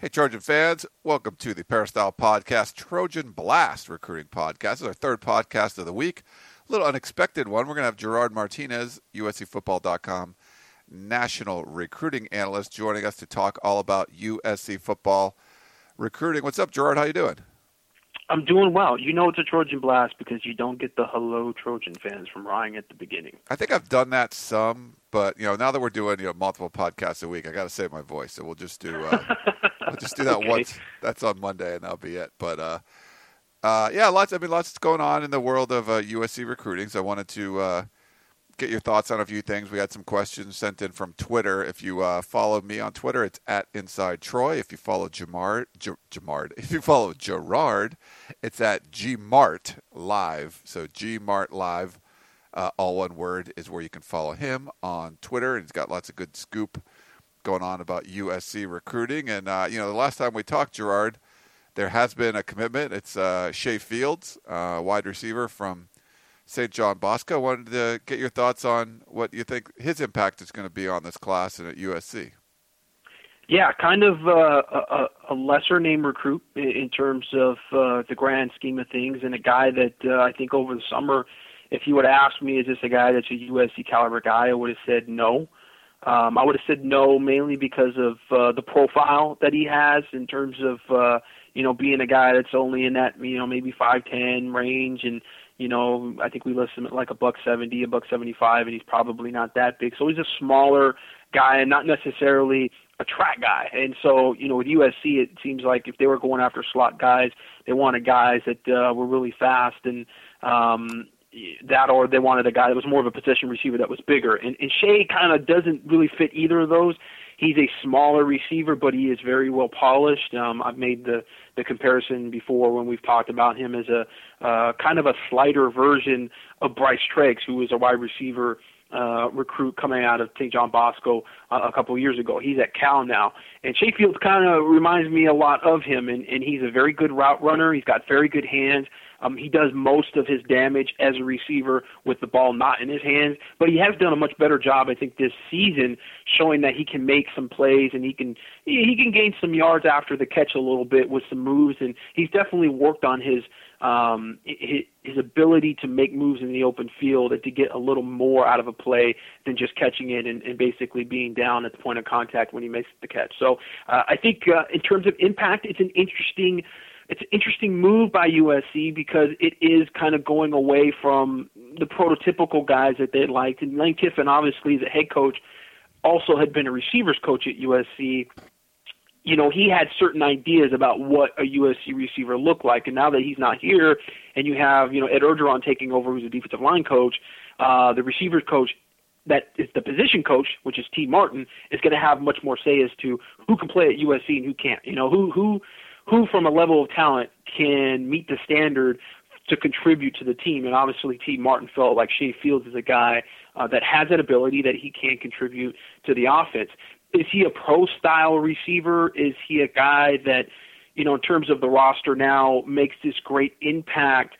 Hey, Trojan fans, welcome to the Peristyle Podcast, Trojan Blast Recruiting Podcast. This is our third podcast of the week. A little unexpected one. We're going to have Gerard Martinez, USCFootball.com national recruiting analyst, joining us to talk all about USC football recruiting. What's up, Gerard? How you doing? I'm doing well. You know it's a Trojan blast because you don't get the hello Trojan fans from Ryan at the beginning. I think I've done that some, but you know now that we're doing you know multiple podcasts a week, I got to save my voice, so we'll just do uh, we'll just do that okay. once. That's on Monday, and that'll be it. But uh, uh, yeah, lots. I mean, lots going on in the world of uh, USC recruiting. So I wanted to uh, get your thoughts on a few things. We had some questions sent in from Twitter. If you uh, follow me on Twitter, it's at Inside Troy. If you follow Jamard, J- Jamard, if you follow Gerard, it's at Gmart Live. So Gmart Live, uh, all one word, is where you can follow him on Twitter. And he's got lots of good scoop going on about USC recruiting. And uh, you know, the last time we talked, Gerard, there has been a commitment. It's uh, Shay Fields, uh, wide receiver from St. John Bosco. Wanted to get your thoughts on what you think his impact is going to be on this class and at USC. Yeah, kind of uh, a, a lesser name recruit in terms of uh, the grand scheme of things, and a guy that uh, I think over the summer, if you would have asked me, is this a guy that's a USC caliber guy, I would have said no. Um, I would have said no mainly because of uh, the profile that he has in terms of uh, you know being a guy that's only in that you know maybe five ten range and you know, I think we list him at like a buck seventy, a buck seventy five, and he's probably not that big. So he's a smaller guy and not necessarily a track guy. And so, you know, with USC, it seems like if they were going after slot guys, they wanted guys that uh, were really fast and um, that, or they wanted a guy that was more of a position receiver that was bigger. And, and Shay kind of doesn't really fit either of those. He's a smaller receiver, but he is very well polished. Um, I've made the the comparison before when we've talked about him as a uh, kind of a slighter version of Bryce Treggs, who was a wide receiver uh, recruit coming out of St. John Bosco uh, a couple of years ago. He's at Cal now, and Shay Fields kind of reminds me a lot of him, and, and he's a very good route runner. He's got very good hands. Um, he does most of his damage as a receiver with the ball not in his hands, but he has done a much better job, I think, this season, showing that he can make some plays and he can he, can gain some yards after the catch a little bit with some moves, and he's definitely worked on his um, his, his ability to make moves in the open field and to get a little more out of a play than just catching it and, and basically being down at the point of contact when he makes the catch. So uh, I think uh, in terms of impact, it's an interesting it's an interesting move by USC because it is kind of going away from the prototypical guys that they liked. And Lane Kiffin, obviously, a head coach, also had been a receivers coach at USC. You know, he had certain ideas about what a USC receiver looked like. And now that he's not here, and you have, you know, Ed Orgeron taking over, who's a defensive line coach, uh, the receivers coach that is the position coach, which is Tee Martin, is going to have much more say as to who can play at USC and who can't. You know, who who who from a level of talent can meet the standard to contribute to the team. And obviously, Tee Martin felt like Shay Fields is a guy uh, that has that ability that he can contribute to the offense. Is he a pro style receiver? Is he a guy that, you know, in terms of the roster now, makes this great impact?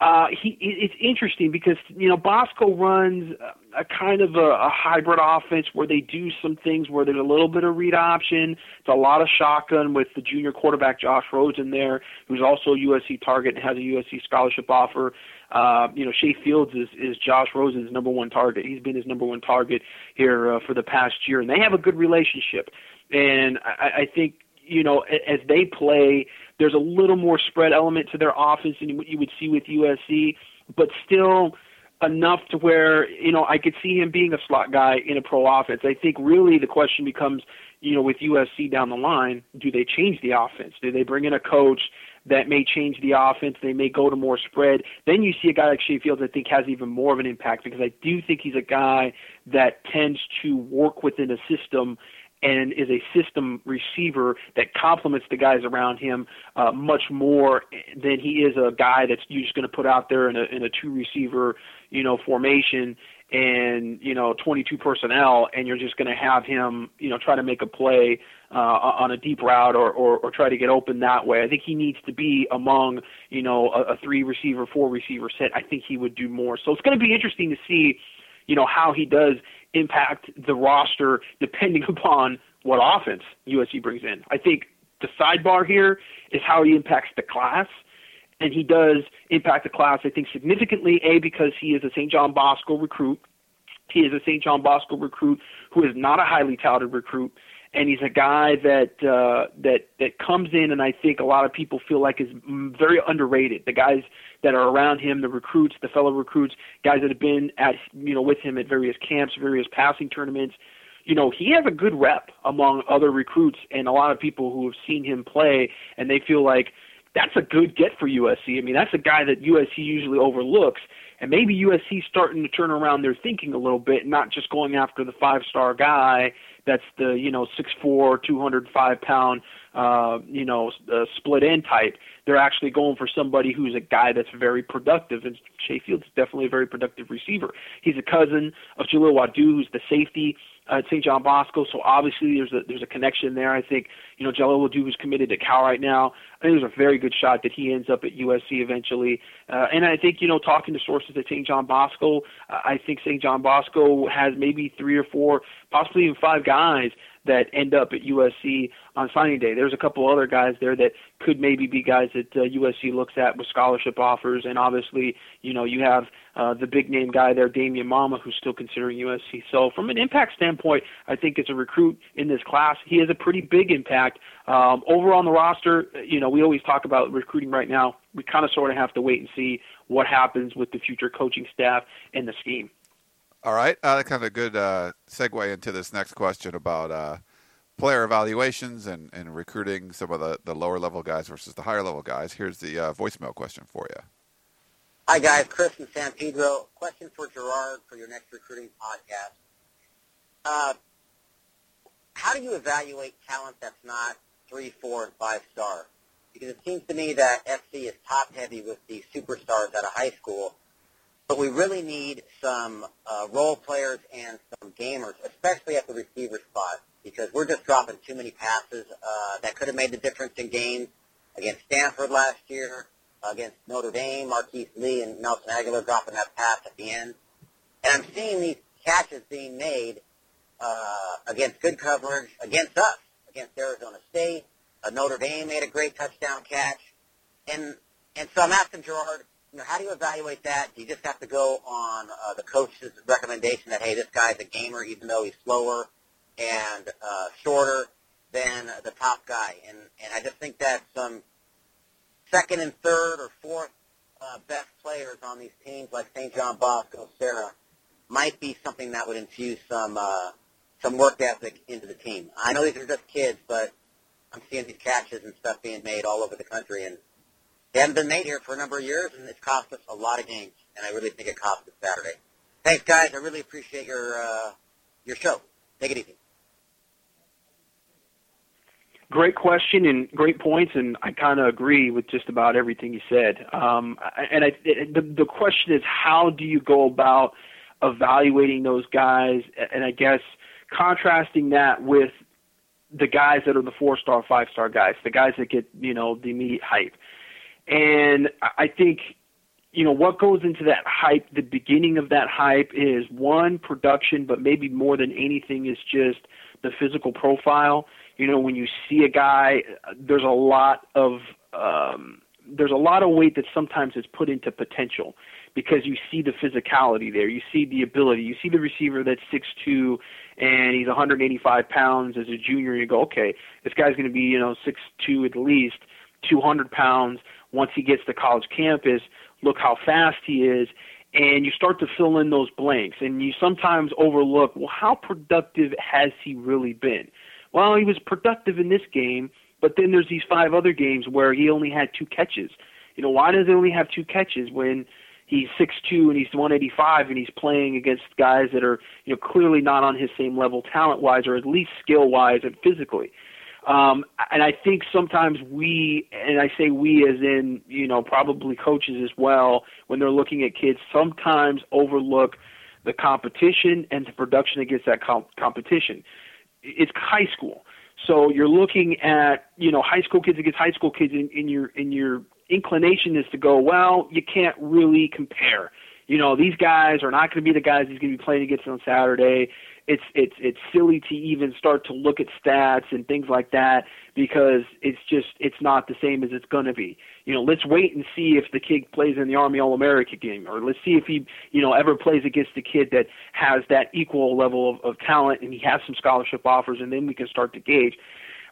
Uh, he it's interesting because you know Bosco runs a kind of a, a hybrid offense where they do some things where there's a little bit of read option. It's a lot of shotgun with the junior quarterback Josh Rosen there, who's also a USC target and has a USC scholarship offer. Uh, you know, Shay Fields is, is Josh Rosen's number one target. He's been his number one target here uh, for the past year, and they have a good relationship. And I, I think you know, as they play, there's a little more spread element to their offense than what you would see with USC, but still enough to where, you know, I could see him being a slot guy in a pro offense. I think really the question becomes, you know, with USC down the line, do they change the offense? Do they bring in a coach that may change the offense? They may go to more spread. Then you see a guy like Shay Fields, I think, has even more of an impact because I do think he's a guy that tends to work within a system and is a system receiver that complements the guys around him uh, much more than he is a guy that's you're just going to put out there in a in a two receiver you know formation and you know 22 personnel and you're just going to have him you know try to make a play uh, on a deep route or, or or try to get open that way. I think he needs to be among you know a, a three receiver, four receiver set. I think he would do more. So it's going to be interesting to see you know how he does impact the roster depending upon what offense USC brings in. I think the sidebar here is how he impacts the class. And he does impact the class, I think, significantly, A, because he is a St. John Bosco recruit. He is a St. John Bosco recruit who is not a highly touted recruit and he's a guy that uh, that that comes in, and I think a lot of people feel like is very underrated. The guys that are around him, the recruits, the fellow recruits, guys that have been at you know with him at various camps, various passing tournaments. You know, he has a good rep among other recruits and a lot of people who have seen him play, and they feel like that's a good get for USC. I mean, that's a guy that USC usually overlooks, and maybe USC starting to turn around their thinking a little bit, not just going after the five-star guy that's the you know six four, two hundred five pound, uh, you know, uh, split end type. They're actually going for somebody who's a guy that's very productive, and Shay Fields is definitely a very productive receiver. He's a cousin of Jaleel Wadood, who's the safety at St. John Bosco. So obviously there's a there's a connection there. I think you know Jaleel Wadood, who's committed to Cal right now. I think there's a very good shot that he ends up at USC eventually. Uh, and I think you know talking to sources at St. John Bosco, uh, I think St. John Bosco has maybe three or four, possibly even five guys that end up at USC on signing day. There's a couple other guys there that could maybe be guys that uh, USC looks at with scholarship offers, and obviously, you know, you have uh, the big name guy there, Damien Mama, who's still considering USC. So from an impact standpoint, I think as a recruit in this class, he has a pretty big impact. Um, over on the roster, you know, we always talk about recruiting right now. We kind of sort of have to wait and see what happens with the future coaching staff and the scheme. All right, uh, kind of a good uh, segue into this next question about uh, player evaluations and, and recruiting some of the, the lower level guys versus the higher level guys. Here's the uh, voicemail question for you. Hi guys, Chris from San Pedro. Question for Gerard for your next recruiting podcast. Uh, how do you evaluate talent that's not three, four, and five star? Because it seems to me that SC is top heavy with the superstars out of high school but we really need some uh, role players and some gamers, especially at the receiver spot, because we're just dropping too many passes uh, that could have made the difference in games against Stanford last year, against Notre Dame, Marquise Lee and Nelson Agholor dropping that pass at the end. And I'm seeing these catches being made uh, against good coverage, against us, against Arizona State. Uh, Notre Dame made a great touchdown catch. And, and so I'm asking Gerard, you know, how do you evaluate that? Do you just have to go on uh, the coach's recommendation that hey, this guy's a gamer, even though he's slower and uh, shorter than the top guy? And and I just think that some second and third or fourth uh, best players on these teams, like St. John Bosco, Serra, might be something that would infuse some uh, some work ethic into the team. I know these are just kids, but I'm seeing these catches and stuff being made all over the country, and they haven't been made here for a number of years, and it's cost us a lot of games. And I really think it cost us Saturday. Thanks, guys. I really appreciate your uh, your show. Take it easy. Great question and great points, and I kind of agree with just about everything you said. Um, and I, the the question is, how do you go about evaluating those guys? And I guess contrasting that with the guys that are the four star, five star guys, the guys that get you know the immediate hype. And I think, you know, what goes into that hype, the beginning of that hype is one, production, but maybe more than anything is just the physical profile. You know, when you see a guy, there's a lot of, um, there's a lot of weight that sometimes is put into potential because you see the physicality there. You see the ability. You see the receiver that's six two and he's 185 pounds as a junior. And you go, okay, this guy's going to be you know six two at least, 200 pounds once he gets to college campus, look how fast he is, and you start to fill in those blanks. And you sometimes overlook, well, how productive has he really been? Well, he was productive in this game, but then there's these five other games where he only had two catches. You know, why does he only have two catches when he's six two and he's 185 and he's playing against guys that are you know clearly not on his same level talent wise or at least skill wise and physically. Um, and I think sometimes we, and I say we as in, you know, probably coaches as well, when they're looking at kids, sometimes overlook the competition and the production against that comp- competition. It's high school. So you're looking at, you know, high school kids against high school kids in, in your, in your inclination is to go, well, you can't really compare. You know, these guys are not going to be the guys he's going to be playing against on Saturday it's it's it's silly to even start to look at stats and things like that because it's just it's not the same as it's going to be. You know, let's wait and see if the kid plays in the Army All-America game, or let's see if he you know ever plays against a kid that has that equal level of, of talent and he has some scholarship offers, and then we can start to gauge.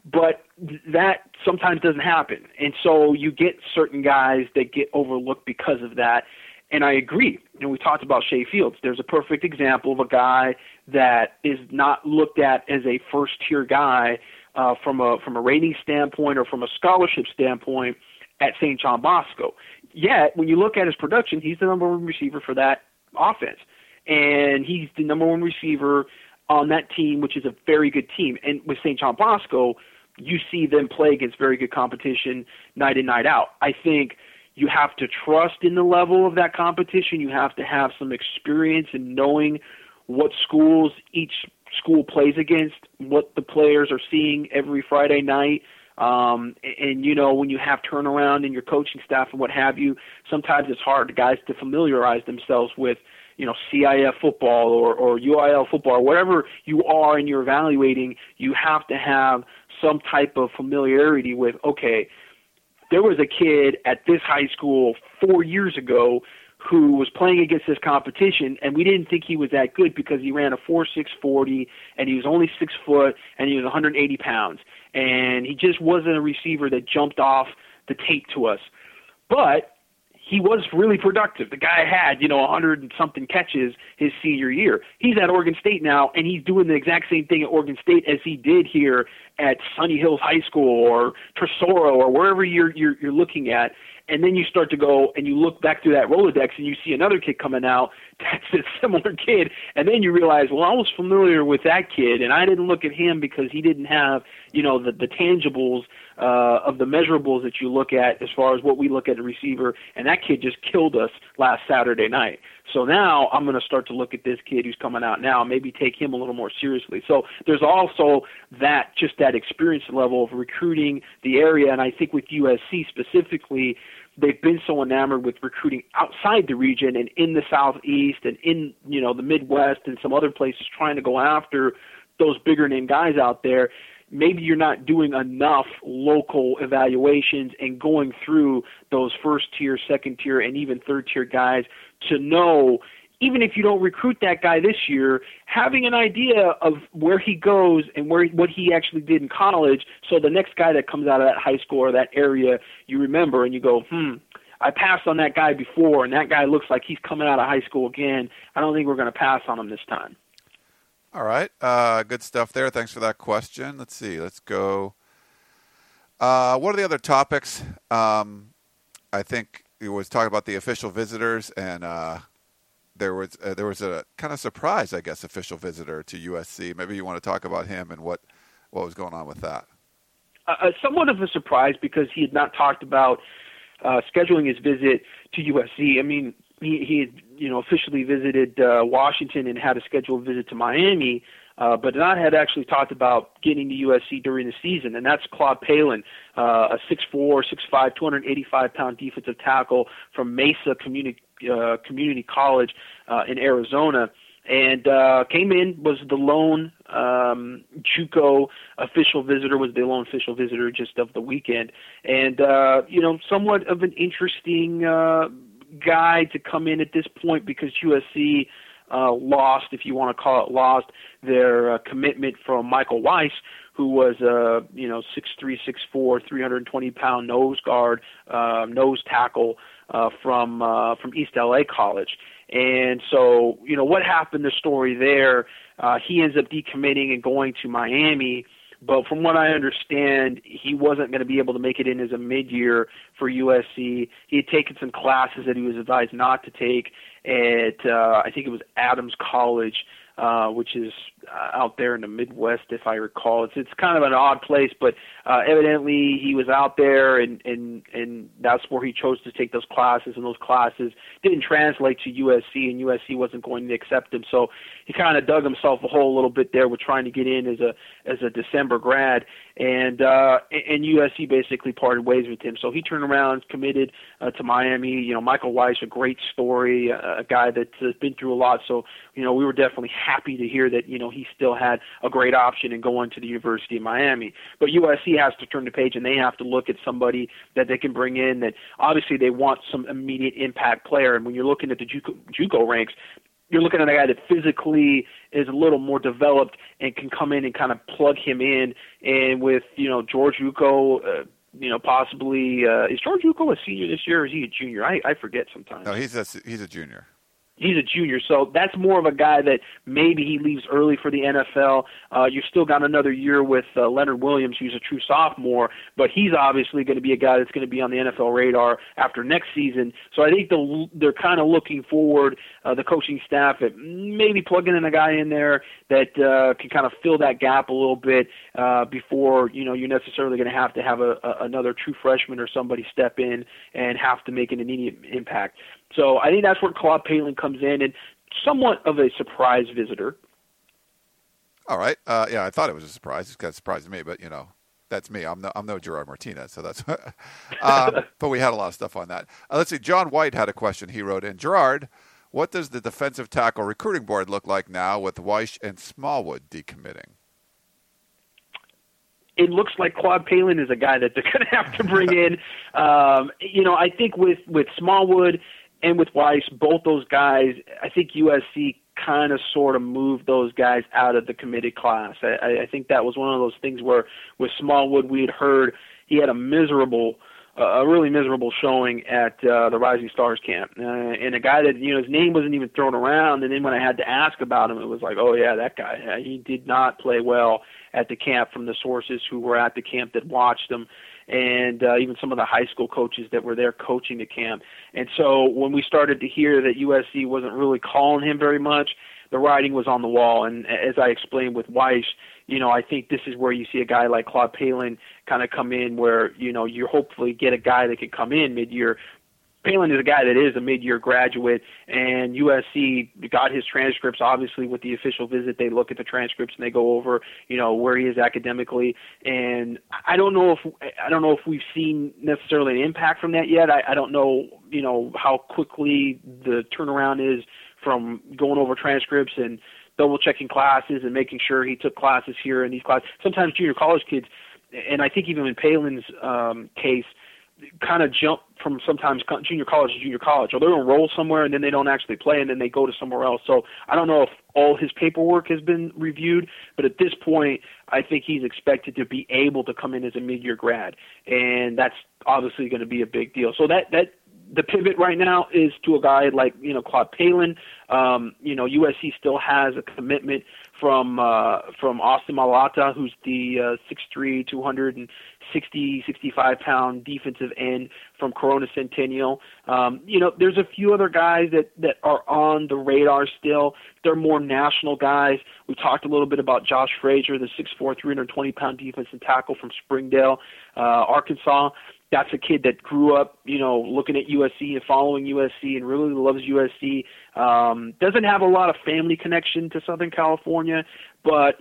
But that sometimes doesn't happen, and so you get certain guys that get overlooked because of that and I agree. You know, we talked about Shay Fields. There's a perfect example of a guy that is not looked at as a first tier guy uh, from a from a rating standpoint or from a scholarship standpoint at St. John Bosco. Yet, when you look at his production, he's the number one receiver for that offense, and he's the number one receiver on that team, which is a very good team. And with St. John Bosco, you see them play against very good competition night in night out. I think you have to trust in the level of that competition. You have to have some experience in knowing what schools each school plays against, what the players are seeing every Friday night. Um, and, and you know when you have turnaround in your coaching staff and what have you, sometimes it's hard guys to familiarize themselves with you know CIF football or or UIL football or whatever you are and you're evaluating. You have to have some type of familiarity with okay there was a kid at this high school four years ago who was playing against this competition, and we didn't think he was that good because he ran a four six forty, and he was only six foot, and he was 180 pounds, and he just wasn't a receiver that jumped off the tape to us. But he was really productive. The guy had, you know, a hundred and something catches his senior year. He's at Oregon State now, and he's doing the exact same thing at Oregon State as he did here at Sunny Hills High School or Tesoro or wherever you're you're, you're looking at. And then you start to go and you look back through that Rolodex and you see another kid coming out that's a similar kid. And then you realize, well, I was familiar with that kid and I didn't look at him because he didn't have, you know, the, the tangibles uh, of the measurables that you look at as far as what we look at a receiver. And that kid just killed us last Saturday night. So now I'm going to start to look at this kid who's coming out now, maybe take him a little more seriously. So there's also that, just that experience level of recruiting the area. And I think with USC specifically, they've been so enamored with recruiting outside the region and in the southeast and in you know the midwest and some other places trying to go after those bigger name guys out there maybe you're not doing enough local evaluations and going through those first tier second tier and even third tier guys to know even if you don't recruit that guy this year, having an idea of where he goes and where what he actually did in college, so the next guy that comes out of that high school or that area, you remember and you go, hmm, I passed on that guy before, and that guy looks like he's coming out of high school again. I don't think we're going to pass on him this time. All right, uh, good stuff there. Thanks for that question. Let's see. Let's go. Uh, what are the other topics? Um, I think we was talking about the official visitors and. Uh, there was uh, there was a kind of surprise, I guess, official visitor to USC. Maybe you want to talk about him and what what was going on with that. Uh, uh, somewhat of a surprise because he had not talked about uh, scheduling his visit to USC. I mean, he he had you know officially visited uh, Washington and had a scheduled visit to Miami. Uh, but not had actually talked about getting to USC during the season, and that's Claude Pelon, uh, a 6'4", 6'5", 285 pound defensive tackle from Mesa Community uh, Community College uh, in Arizona, and uh, came in was the lone um, JUCO official visitor, was the lone official visitor just of the weekend, and uh, you know somewhat of an interesting uh, guy to come in at this point because USC. Uh, lost, if you want to call it lost, their uh, commitment from Michael Wyche, who was a uh, you know six three six four, three hundred twenty pound nose guard, uh, nose tackle uh, from uh, from East LA College. And so, you know, what happened? The story there, uh, he ends up decommitting and going to Miami. But from what I understand, he wasn't going to be able to make it in as a mid-year for USC. He had taken some classes that he was advised not to take at, uh, I think it was Adams College, uh, which is uh, out there in the Midwest, if I recall. It's it's kind of an odd place, but uh, evidently he was out there, and and and that's where he chose to take those classes, and those classes didn't translate to USC, and USC wasn't going to accept him. So he kind of dug himself a hole a little bit there with trying to get in as a as a December grad, and uh, and USC basically parted ways with him. So he turned around, committed uh, to Miami. You know, Michael Wyche, a great story, a guy that has been through a lot. So you know, we were definitely happy to hear that you know he still had a great option in going to the University of Miami. But USC has to turn the page and they have to look at somebody that they can bring in that obviously they want some immediate impact player. And when you're looking at the JUCO, JUCO ranks, you're looking at a guy that physically is a little more developed and can come in and kind of plug him in. And with you know George Uko, uh, you know possibly uh, is George Uko a senior this year or is he a junior? I I forget sometimes. No, he's a he's a junior he's a junior, so that's more of a guy that maybe he leaves early for the NFL. Uh, you've still got another year with uh, Leonard Williams, who's a true sophomore, but he's obviously going to be a guy that's going to be on the NFL radar after next season. So I think they'll, they're kind of looking forward, uh, the coaching staff, at maybe plugging in a guy in there that uh, can kind of fill that gap a little bit uh, before you know you're necessarily going to have to have a, a, another true freshman or somebody step in and have to make an immediate impact. So I think that's where Claude Pelon comes in and somewhat of a surprise visitor. All right. Uh, yeah, I thought it was a surprise. It's kind of surprised me, but you know, that's me. I'm no, I'm no Gerard Martinez, so that's. um, but we had a lot of stuff on that. Uh, let's see. John White had a question. He wrote in Gerard. What does the defensive tackle recruiting board look like now with Wyche and Smallwood decommitting? it looks like Claude Pelon is a guy that they're going to have to bring in. Um, you know, I think with with Smallwood and with Wyche, both those guys, I think USC kind of sort of moved those guys out of the committed class. I, I think that was one of those things where with Smallwood we had heard he had a miserable uh, a really miserable showing at uh, the Rising Stars camp, uh, and a guy that you know his name wasn't even thrown around. And then when I had to ask about him, it was like, oh yeah, that guy. He did not play well at the camp from the sources who were at the camp that watched him and uh, even some of the high school coaches that were there coaching the camp. And so when we started to hear that USC wasn't really calling him very much, the writing was on the wall. And as I explained with Wyche, you know, I think this is where you see a guy like Claude Pelon kind of come in, where you know you hopefully get a guy that can come in mid-year, Pelon is a guy that is a mid-year graduate, and USC got his transcripts. Obviously, with the official visit, they look at the transcripts and they go over, you know, where he is academically. And I don't know if I don't know if we've seen necessarily an impact from that yet. I, I don't know, you know, how quickly the turnaround is from going over transcripts and double checking classes and making sure he took classes here and these classes. Sometimes junior college kids, and I think even in Pelon's um, case kind of jump from sometimes junior college to junior college, or they'll enroll somewhere and then they don't actually play, and then they go to somewhere else. So I don't know if all his paperwork has been reviewed, but at this point, I think he's expected to be able to come in as a mid-year grad, and that's obviously going to be a big deal. So that that the pivot right now is to a guy like you know Claude Pelon. Um, you know USC still has a commitment from uh, from Austin Malata, who's the uh, 6'3", 260, 65 pound defensive end from Corona Centennial. Um, you know, there's a few other guys that that are on the radar still. They're more national guys. We talked a little bit about Josh Frazier, the 6'4", 320 pound defensive tackle from Springdale, uh, Arkansas that's a kid that grew up, you know, looking at USC and following USC and really loves USC. Um, doesn't have a lot of family connection to Southern California, but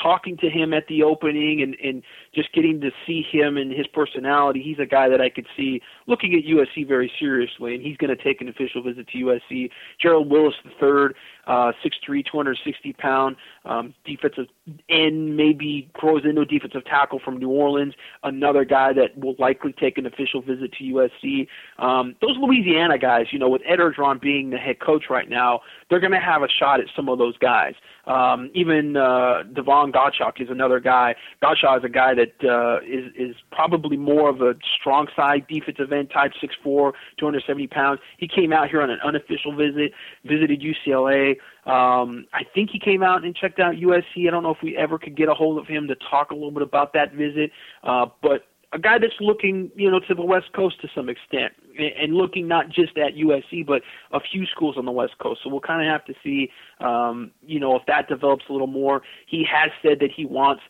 talking to him at the opening and, and just getting to see him and his personality, he's a guy that I could see looking at USC very seriously, and he's going to take an official visit to USC. Gerald Willis III, uh, 6'3", 260 pound um, defensive end, maybe grows into a defensive tackle from New Orleans. Another guy that will likely take an official visit to USC. Um, those Louisiana guys, you know, with Ed Orgeron being the head coach right now, they're going to have a shot at some of those guys. Um, even uh, Davon Godchaux is another guy. Godchaux is a guy that uh, is is probably more of a strong side defensive end type, 6'4", 270 pounds. He came out here on an unofficial visit, visited UCLA. Um, I think he came out and checked out USC. I don't know if we ever could get a hold of him to talk a little bit about that visit, uh, but a guy that's looking, you know, to the West Coast to some extent, and looking not just at USC but a few schools on the West Coast. So we'll kind of have to see, um, you know, if that develops a little more. He has said that he wants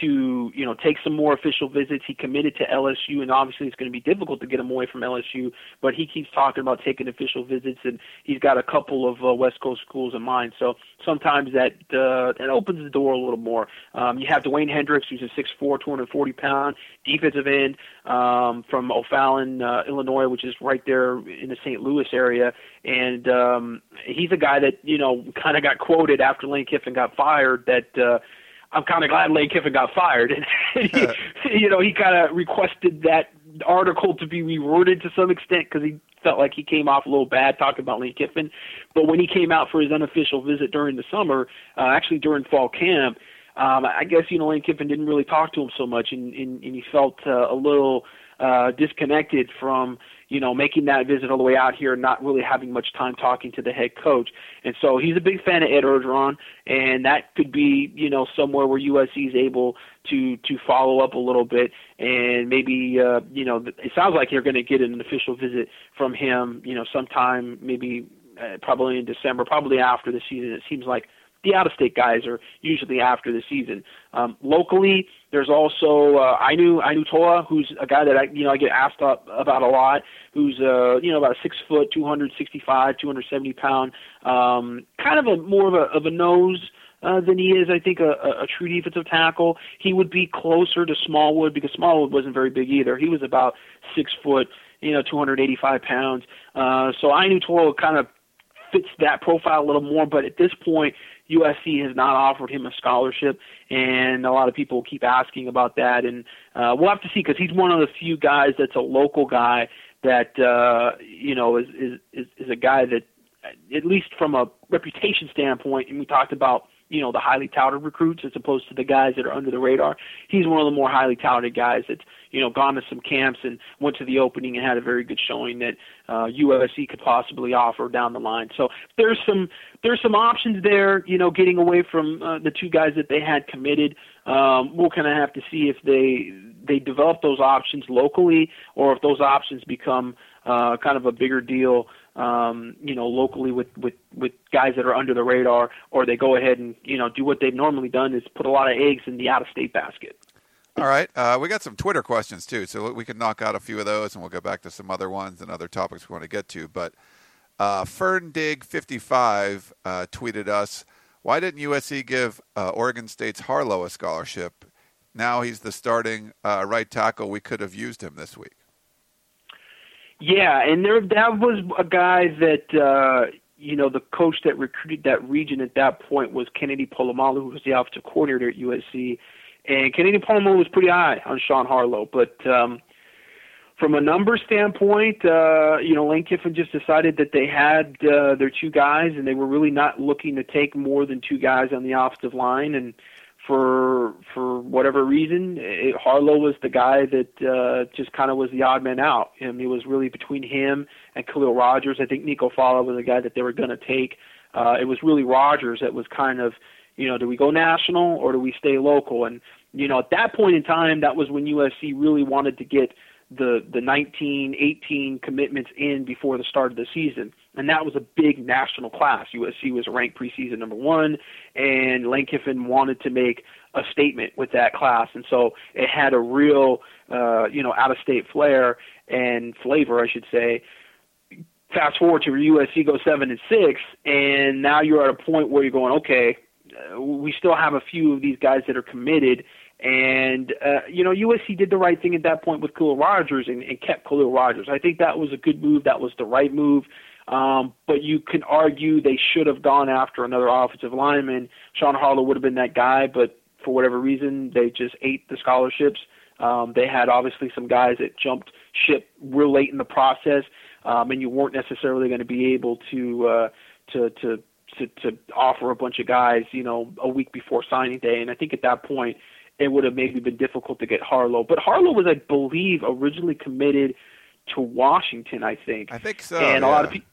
to you know take some more official visits. He committed to LSU, and obviously it's going to be difficult to get him away from LSU. But he keeps talking about taking official visits, and he's got a couple of uh, West Coast schools in mind. So sometimes that uh, that opens the door a little more. Um, you have Dewayne Hendrix, who's a 6'4", 240 pound defensive end um, from O'Fallon, uh, Illinois, which is right there in the St. Louis area, and um, he's a guy that you know kind of got quoted after Lane Kiffin got fired that. Uh, I'm kind of glad Lane Kiffin got fired, and he, you know he kind of requested that article to be reworded to some extent because he felt like he came off a little bad talking about Lane Kiffin. But when he came out for his unofficial visit during the summer, uh, actually during fall camp, um, I guess you know Lane Kiffin didn't really talk to him so much, and, and, and he felt uh, a little uh, disconnected from you know, making that visit all the way out here not really having much time talking to the head coach. And so he's a big fan of Ed Orgeron, and that could be, you know, somewhere where USC is able to to follow up a little bit and maybe, uh, you know, it sounds like you're going to get an official visit from him, you know, sometime maybe uh, probably in December, probably after the season. It seems like the out-of-state guys are usually after the season. Um, locally, there's also uh, Ainu Ainu Toa, who's a guy that I you know I get asked up about a lot. Who's uh, you know about six foot, 265, 270 pound, um, kind of a more of a of a nose. Uh, than he is, I think, a, a, a true defensive tackle. He would be closer to Smallwood because Smallwood wasn't very big either. He was about six foot, you know, 285 pounds. Uh, so Ainu Toa kind of fits that profile a little more. But at this point, USC has not offered him a scholarship, and a lot of people keep asking about that. And uh, we'll have to see because he's one of the few guys that's a local guy that uh, you know is, is is is a guy that, at least from a reputation standpoint, and we talked about you know the highly touted recruits as opposed to the guys that are under the radar. He's one of the more highly touted guys that's you know gone to some camps and went to the opening and had a very good showing that uh, USC could possibly offer down the line. So there's some there's some options there. You know, getting away from uh, the two guys that they had committed. Um, we'll kind of have to see if they they develop those options locally or if those options become uh, kind of a bigger deal um, you know, locally with, with, with guys that are under the radar, or they go ahead and, you know, do what they've normally done is put a lot of eggs in the out of state basket. All right. Uh, we got some Twitter questions too, so we can knock out a few of those and we'll go back to some other ones and other topics we want to get to. But uh, FernDig55 uh, tweeted us, why didn't USC give uh, Oregon State's Harlow a scholarship? Now he's the starting uh, right tackle. We could have used him this week. Yeah, and there that was a guy that uh you know the coach that recruited that region at that point was Kennedy Polamalu, who was the offensive coordinator at USC, and Kennedy Polamalu was pretty high on Sean Harlow, but um from a number standpoint, uh, you know, Lane Kiffin just decided that they had uh, their two guys, and they were really not looking to take more than two guys on the offensive line. And for for whatever reason, it, Harlow was the guy that uh, just kind of was the odd man out. I mean, it was really between him and Khaliel Rodgers. I think Nico Falah was the guy that they were going to take. Uh, it was really Rodgers that was kind of, you know, do we go national or do we stay local? And you know, at that point in time, that was when USC really wanted to get the the 19, 18 commitments in before the start of the season, and that was a big national class. USC was ranked preseason number one, and Lane Kiffin wanted to make a statement with that class, and so it had a real, uh, you know, out of state flair and flavor, I should say. Fast forward to USC go seven and six, and now you're at a point where you're going, okay, uh, we still have a few of these guys that are committed and uh, you know, USC did the right thing at that point with Khaliel Rodgers and, and kept Khaliel Rodgers. I think that was a good move. That was the right move. Um, but you can argue they should have gone after another offensive lineman. Sean Harlow would have been that guy, but for whatever reason, they just ate the scholarships. Um, they had obviously some guys that jumped ship real late in the process, um, and you weren't necessarily going to be able to uh, to to to to offer a bunch of guys, you know, a week before signing day. And I think at that point, it would have maybe been difficult to get Harlow. But Harlow was, I believe, originally committed to Washington. I think. I think so. And yeah. a lot of people.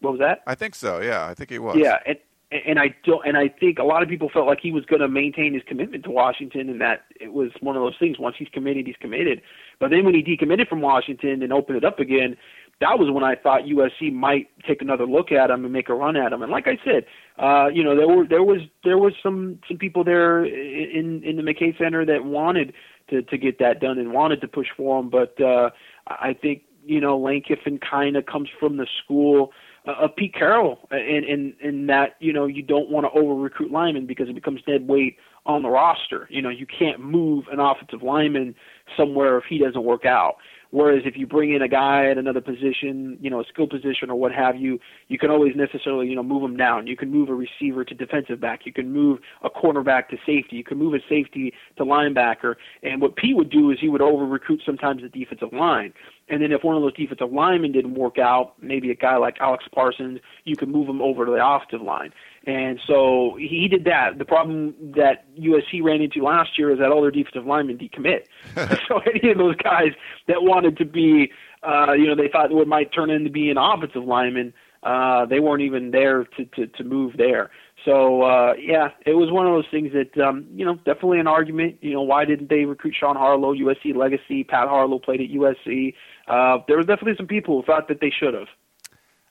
What was that? I think so. Yeah, I think he was. Yeah, and and I don't, and I think a lot of people felt like he was going to maintain his commitment to Washington, and that it was one of those things. Once he's committed, he's committed. But then when he decommitted from Washington and opened it up again, that was when I thought USC might take another look at him and make a run at him. And like I said, uh, you know, there were there was there was some some people there in in the McKay Center that wanted to to get that done and wanted to push for him. But uh, I think you know Lane Kiffin kind of comes from the school uh, of Pete Carroll, in in in that you know you don't want to over recruit linemen because it becomes dead weight on the roster. You know, you can't move an offensive lineman somewhere if he doesn't work out. Whereas if you bring in a guy at another position, you know, a skill position or what have you, you can always necessarily, you know, move him down. You can move a receiver to defensive back. You can move a cornerback to safety. You can move a safety to linebacker. And what Pete would do is he would over recruit sometimes the defensive line. And then if one of those defensive linemen didn't work out, maybe a guy like Alex Parsons, you could move him over to the offensive line. And so he did that. The problem that USC ran into last year is that all their defensive linemen decommit. so any of those guys that wanted to be, uh, you know, they thought it might turn into be an offensive lineman, uh, they weren't even there to, to, to move there. So uh, yeah, it was one of those things that um, you know definitely an argument. You know, why didn't they recruit Sean Harlow, USC legacy? Pat Harlow played at USC. Uh, there was definitely some people who thought that they should have.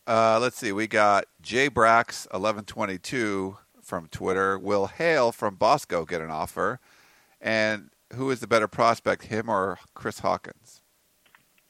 Uh, let's see. We got Jay Brax eleven twenty two from Twitter. Will Hale from Bosco get an offer? And who is the better prospect, him or Chris Hawkins?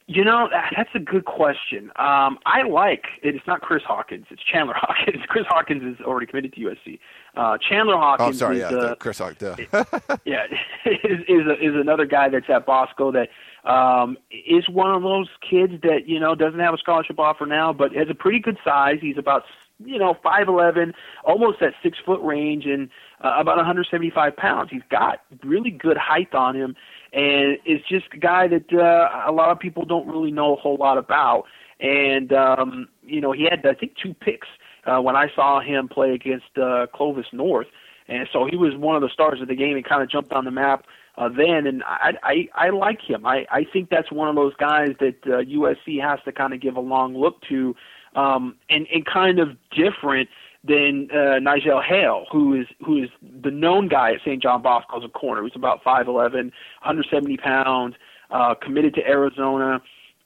You know, that's a good question. Um, I like it's not Chris Hawkins, it's Chandler Hawkins. Chris Hawkins is already committed to USC. Uh, Chandler Hawkins. Oh, sorry, is, yeah, uh, Chris Hawkins. yeah, is is, a, is another guy that's at Bosco that um, is one of those kids that you know doesn't have a scholarship offer now, but has a pretty good size. He's about you know five eleven, almost that six foot range, and uh, about 175 pounds. He's got really good height on him, and is just a guy that uh, a lot of people don't really know a whole lot about. And um, you know, he had I think two picks uh, when I saw him play against uh, Clovis North, and so he was one of the stars of the game and kind of jumped on the map uh, then. And I, I I like him. I I think that's one of those guys that uh, USC has to kind of give a long look to, um, and and kind of different than uh, Nigel Hale, who is who is the known guy at St. John Bosco as a corner. He's about 5'11", 170 pounds, uh, committed to Arizona.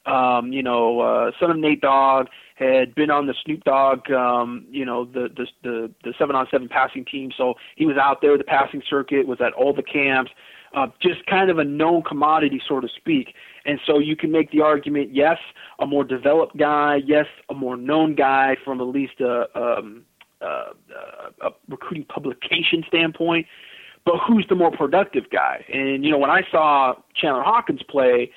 Um, you know, uh, son of Nate Dogg had been on the Snoop Dogg, um, you know, the the the the seven on seven passing team. So he was out there. The passing circuit was at all the camps. Uh, just kind of a known commodity, so to speak. And so you can make the argument, yes, a more developed guy, yes, a more known guy from at least a, um, uh, a recruiting publication standpoint, but who's the more productive guy? And you know, when I saw Chandler Hawkins play,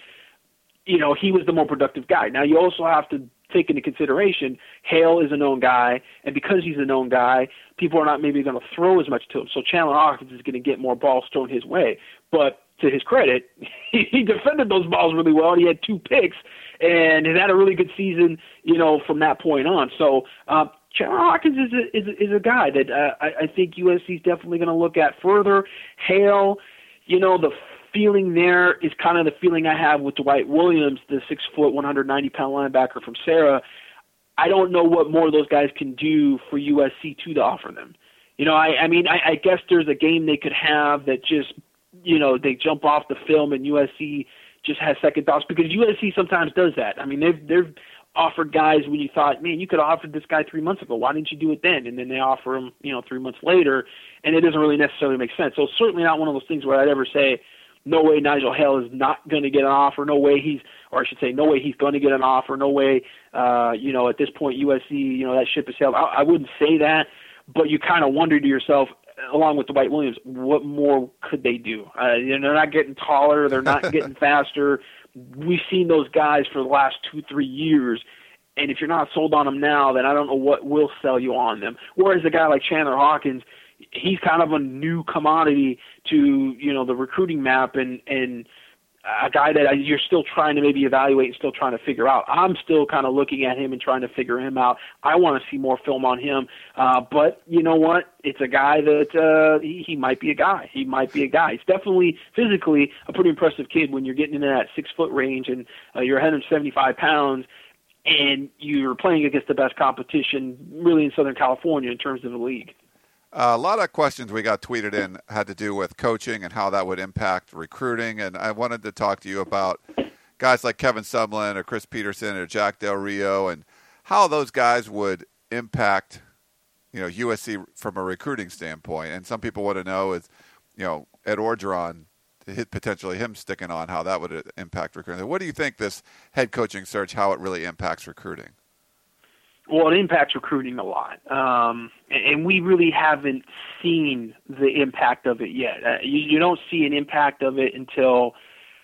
you know, he was the more productive guy. Now you also have to take into consideration Hale is a known guy, and because he's a known guy, people are not maybe going to throw as much to him. So Chandler Hawkins is going to get more balls thrown his way. But to his credit, he defended those balls really well. He had two picks and has had a really good season, you know, from that point on. So uh, Chandler Hawkins is a, is a, is a guy that uh, I, I think USC is definitely going to look at further. Hale, you know, the feeling there is kind of the feeling I have with Dwight Williams, the six foot, 190 pound linebacker from Serra. I don't know what more those guys can do for USC to, to offer them. You know, I, I mean, I, I guess there's a game they could have that just, you know, they jump off the film and USC just has second thoughts because USC sometimes does that. I mean, they've they've offered guys when you thought, man, you could have offered this guy three months ago. Why didn't you do it then? And then they offer him, you know, three months later, and it doesn't really necessarily make sense. So it's certainly not one of those things where I'd ever say, no way Nigel Hale is not going to get an offer. No way he's, or I should say, no way he's going to get an offer. No way, uh, you know, at this point USC, you know, that ship has sailed. I, I wouldn't say that, but you kind of wonder to yourself, along with Dwight Williams, what more could they do? Uh, you know, they're not getting taller. They're not getting faster we've seen those guys for the last two, three years. And if you're not sold on them now, then I don't know what will sell you on them. Whereas a guy like Chandler Hawkins, he's kind of a new commodity to you know the recruiting map, and and a guy that you're still trying to maybe evaluate and still trying to figure out. I'm still kind of looking at him and trying to figure him out. I want to see more film on him. Uh, but you know what? It's a guy that uh, he, he might be a guy. He might be a guy. He's definitely physically a pretty impressive kid when you're getting into that six foot range and uh, you're 175 pounds and you're playing against the best competition really in Southern California in terms of the league. Uh, a lot of questions we got tweeted in had to do with coaching and how that would impact recruiting. And I wanted to talk to you about guys like Kevin Sumlin or Chris Petersen or Jack Del Rio, and how those guys would impact, you know, USC from a recruiting standpoint. And some people want to know is, you know, Ed Orgeron, potentially him sticking on, how that would impact recruiting. What do you think this head coaching search, how it really impacts recruiting? Well, it impacts recruiting a lot, um, and we really haven't seen the impact of it yet. Uh, you, you don't see an impact of it until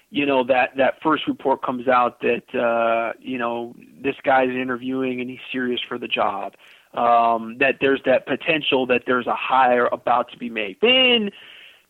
you know that that first report comes out that uh, you know this guy's interviewing and he's serious for the job. Um, that there's that potential that there's a hire about to be made. Then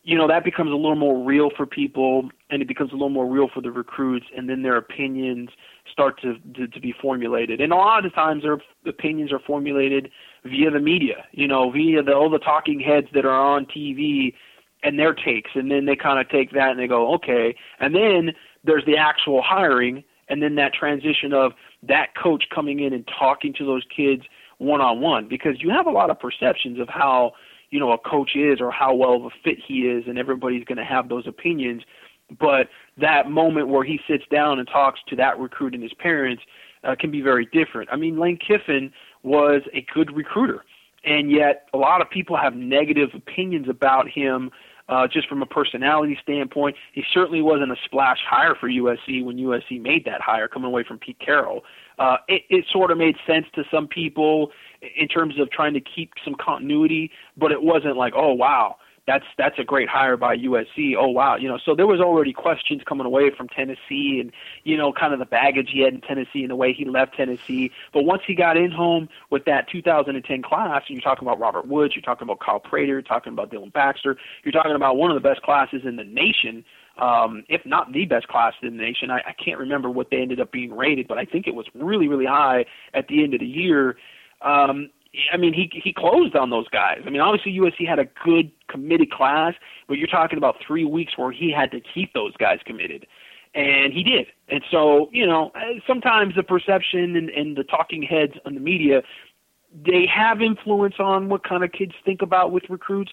you know that becomes a little more real for people and it becomes a little more real for the recruits and then their opinions start to to, to be formulated. And a lot of times their opinions are formulated via the media you know via the all the talking heads that are on TV and their takes. And then they kind of take that and they go okay. And then there's the actual hiring and then that transition of that coach coming in and talking to those kids one on one because you have a lot of perceptions of how you know a coach is or how well of a fit he is, and everybody's going to have those opinions. But that moment where he sits down and talks to that recruit and his parents uh, can be very different. I mean, Lane Kiffin was a good recruiter, and yet a lot of people have negative opinions about him uh, just from a personality standpoint. He certainly wasn't a splash hire for USC when USC made that hire, coming away from Pete Carroll. Uh, it, it sort of made sense to some people in terms of trying to keep some continuity, but it wasn't like, oh wow, that's that's a great hire by USC. Oh wow, you know. So there was already questions coming away from Tennessee, and you know, kind of the baggage he had in Tennessee and the way he left Tennessee. But once he got in home with that 2010 class, and you're talking about Robert Woods, you're talking about Kyle Prater, you're talking about Dylan Baxter, you're talking about one of the best classes in the nation. Um, if not the best class in the nation, I, I can't remember what they ended up being rated, but I think it was really, really high at the end of the year. Um, I mean, he he closed on those guys. I mean, obviously USC had a good committed class, but you're talking about three weeks where he had to keep those guys committed, and he did. And so, you know, uh, sometimes the perception and, and the talking heads on the media, they have influence on what kind of kids think about with recruits.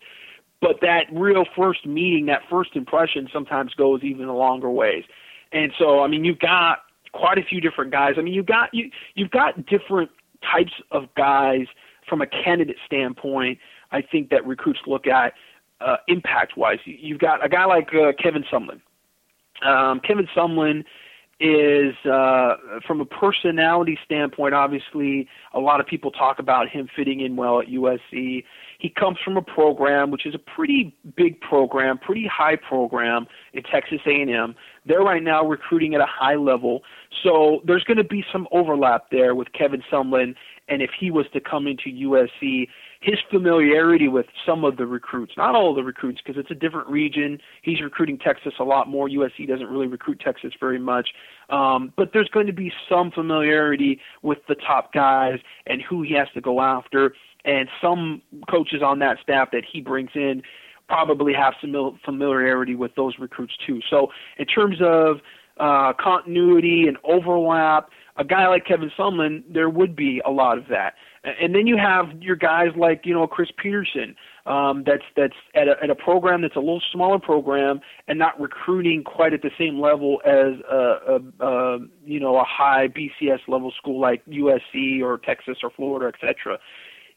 But that real first meeting, that first impression, sometimes goes even a longer ways. And so, I mean, you've got quite a few different guys. I mean, you've got you you've got different types of guys from a candidate standpoint, I think that recruits look at uh, impact wise. You've got a guy like uh, Kevin Sumlin. Um, Kevin Sumlin is uh, from a personality standpoint. Obviously, a lot of people talk about him fitting in well at USC. He comes from a program which is a pretty big program, pretty high program in Texas A&M. They're right now recruiting at a high level, so there's going to be some overlap there with Kevin Sumlin. And if he was to come into USC, his familiarity with some of the recruits, not all of the recruits, because it's a different region. He's recruiting Texas a lot more. USC doesn't really recruit Texas very much. Um, but there's going to be some familiarity with the top guys and who he has to go after and some coaches on that staff that he brings in probably have some familiarity with those recruits too. So in terms of uh, continuity and overlap, a guy like Kevin Sumlin, there would be a lot of that. And then you have your guys like you know Chris Petersen, um, that's that's at a, at a program that's a little smaller program and not recruiting quite at the same level as a, a, a you know a high BCS level school like USC or Texas or Florida, etc.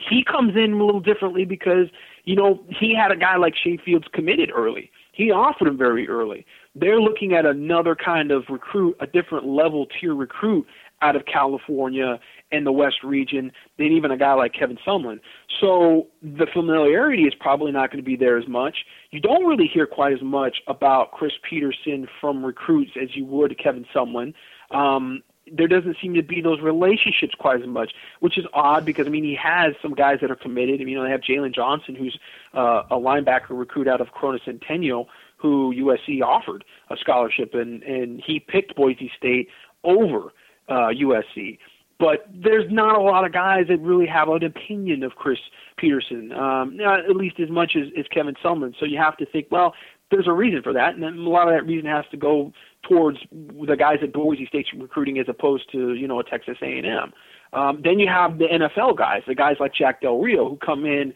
He comes in a little differently because, you know, he had a guy like Shay Fields committed early. He offered him very early. They're looking at another kind of recruit, a different level tier recruit out of California and the West region than even a guy like Kevin Sumlin. So the familiarity is probably not going to be there as much. You don't really hear quite as much about Chris Petersen from recruits as you would Kevin Sumlin. Um, there doesn't seem to be those relationships quite as much, which is odd because I mean he has some guys that are committed. I mean, you know, they have Jalen Johnson, who's uh, a linebacker recruit out of Corona Centennial, who USC offered a scholarship, and and he picked Boise State over uh, USC. But there's not a lot of guys that really have an opinion of Chris Petersen, um, at least as much as, as Kevin Sumlin. So you have to think, well, there's a reason for that, and a lot of that reason has to go towards the guys at Boise State's recruiting as opposed to you know a Texas A&M. Um, then you have the NFL guys, the guys like Jack Del Rio who come in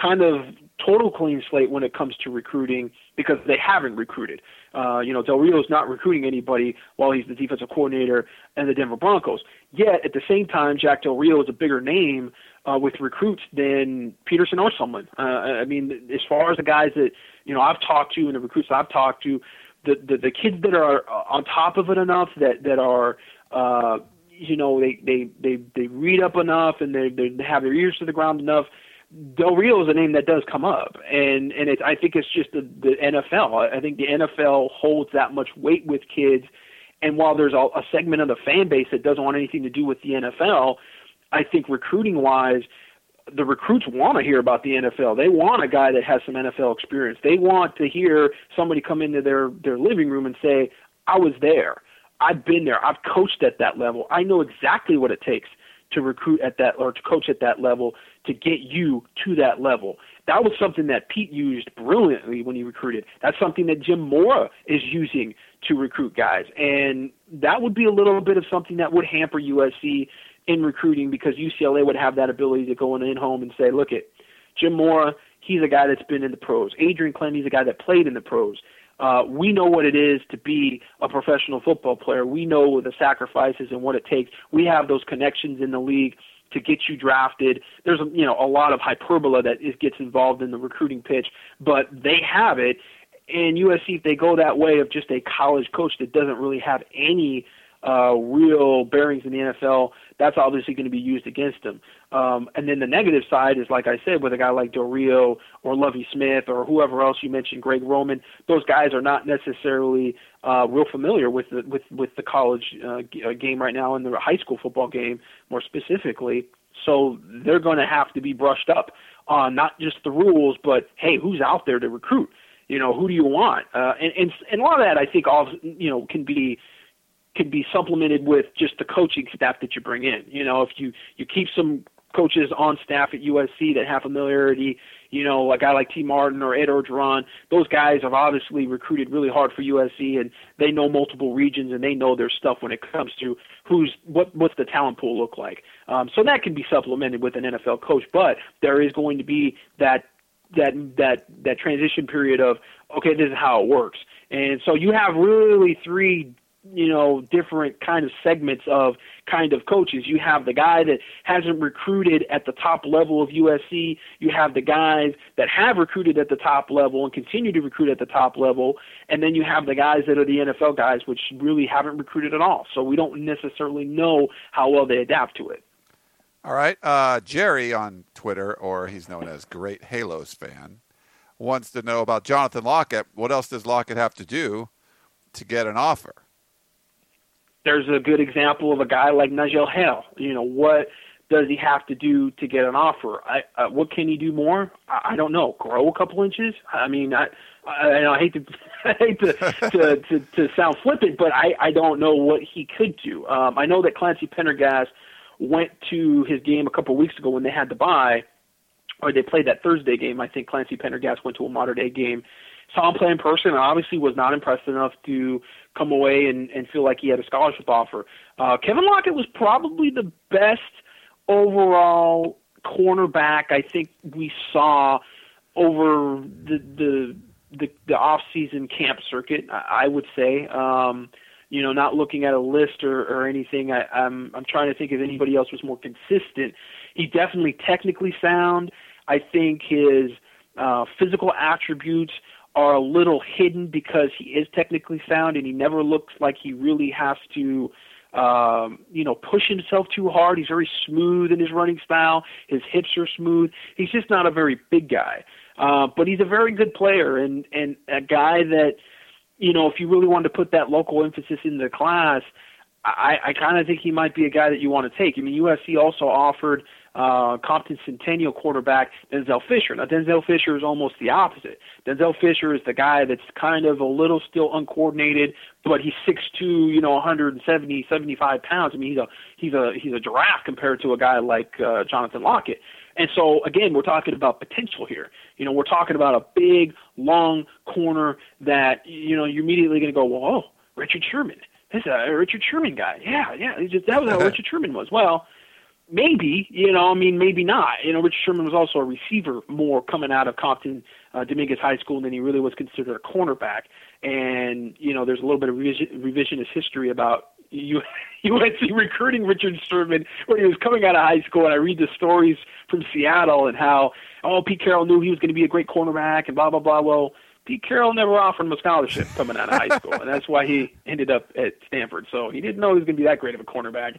kind of total clean slate when it comes to recruiting because they haven't recruited. Uh, you know, Del Rio's not recruiting anybody while he's the defensive coordinator and the Denver Broncos. Yet at the same time, Jack Del Rio is a bigger name uh, with recruits than Petersen or someone. Uh, I mean, as far as the guys that you know I've talked to and the recruits I've talked to, the the, the kids that are on top of it enough that that are uh, you know they they they they read up enough and they they have their ears to the ground enough. Del Rio is a name that does come up, and and it, I think it's just the, the NFL. I think the NFL holds that much weight with kids, and while there's a, a segment of the fan base that doesn't want anything to do with the NFL, I think recruiting wise, the recruits want to hear about the NFL. They want a guy that has some NFL experience. They want to hear somebody come into their their living room and say, "I was there. I've been there. I've coached at that level. I know exactly what it takes to recruit at that or to coach at that level to get you to that level." That was something that Pete used brilliantly when he recruited. That's something that Jim Mora is using to recruit guys. And that would be a little bit of something that would hamper USC in recruiting because UCLA would have that ability to go in in home and say, look it, Jim Mora, he's a guy that's been in the pros. Adrian he's a guy that played in the pros. Uh, we know what it is to be a professional football player. We know the sacrifices and what it takes. We have those connections in the league to get you drafted. There's you know a lot of hyperbole that is, gets involved in the recruiting pitch, but they have it. And USC, if they go that way of just a college coach that doesn't really have any uh, real bearings in the NFL, that's obviously going to be used against them. Um, and then the negative side is, like I said, with a guy like Del or Lovie Smith or whoever else you mentioned, Greg Roman, those guys are not necessarily uh, real familiar with the, with with the college uh, uh game right now and the high school football game more specifically. So they're going to have to be brushed up on not just the rules, but hey, who's out there to recruit? You know, who do you want? Uh, and, and and a lot of that I think all you know can be can be supplemented with just the coaching staff that you bring in. You know, if you you keep some coaches on staff at USC that have familiarity, you know, a guy like Tee Martin or Ed Orgeron, those guys have obviously recruited really hard for USC and they know multiple regions and they know their stuff when it comes to who's what what's the talent pool look like. Um, so that can be supplemented with an NFL coach, but there is going to be that that that that transition period of okay, this is how it works. And so you have really three you know different kind of segments of kind of coaches. You have the guy that hasn't recruited at the top level of USC. You have the guys that have recruited at the top level and continue to recruit at the top level, and then you have the guys that are the NFL guys, which really haven't recruited at all. So we don't necessarily know how well they adapt to it. All right, uh, Jerry on Twitter, or he's known as Great Halos fan, wants to know about Jonathan Lockett. What else does Lockett have to do to get an offer? There's a good example of a guy like Najee Hale. You know, what does he have to do to get an offer? I, uh, what can he do more? I, I don't know. Grow a couple inches? I mean, I, I, I hate to, I hate to, to, to, to sound flippant, but I, I don't know what he could do. Um, I know that Clancy Pendergast went to his game a couple of weeks ago when they had to buy, or they played that Thursday game. I think Clancy Pendergast went to a modern day game saw him play in person and obviously was not impressed enough to come away and, and feel like he had a scholarship offer. Uh, Kevin Lockett was probably the best overall cornerback I think we saw over the the the, the off season camp circuit. I, I would say. Um, you know, not looking at a list or, or anything. I, I'm I'm trying to think if anybody else was more consistent. He definitely technically sound. I think his uh, physical attributes are a little hidden because he is technically sound and he never looks like he really has to um, you know, push himself too hard. He's very smooth in his running style. His hips are smooth. He's just not a very big guy. Uh, but he's a very good player and, and a guy that, you know, if you really wanted to put that local emphasis in the class, I, I kind of think he might be a guy that you want to take. I mean, USC also offered uh, Compton Centennial quarterback Denzel Fisher. Now, Denzel Fisher is almost the opposite. Denzel Fisher is the guy that's kind of a little still uncoordinated, but he's six two, you know, 170, 75 pounds. I mean, he's a he's a he's a giraffe compared to a guy like uh, Jonathan Lockett. And so again, we're talking about potential here. You know, we're talking about a big, long corner that you know you're immediately going to go, well, oh, Richard Sherman. This is a Richard Sherman guy. Yeah, yeah. Just, that was how Richard Sherman was. Well, maybe, you know, I mean, maybe not. You know, Rich Sherman was also a receiver more coming out of Compton uh, Dominguez High School than he really was considered a cornerback. And you know, there's a little bit of revision, revisionist history about you UNC recruiting Richard Sherman when he was coming out of high school, and I read the stories from Seattle and how oh Pete Carroll knew he was going to be a great cornerback and blah blah blah. Well, Pete Carroll never offered him a scholarship coming out of high school, and that's why he ended up at Stanford. So he didn't know he was going to be that great of a cornerback.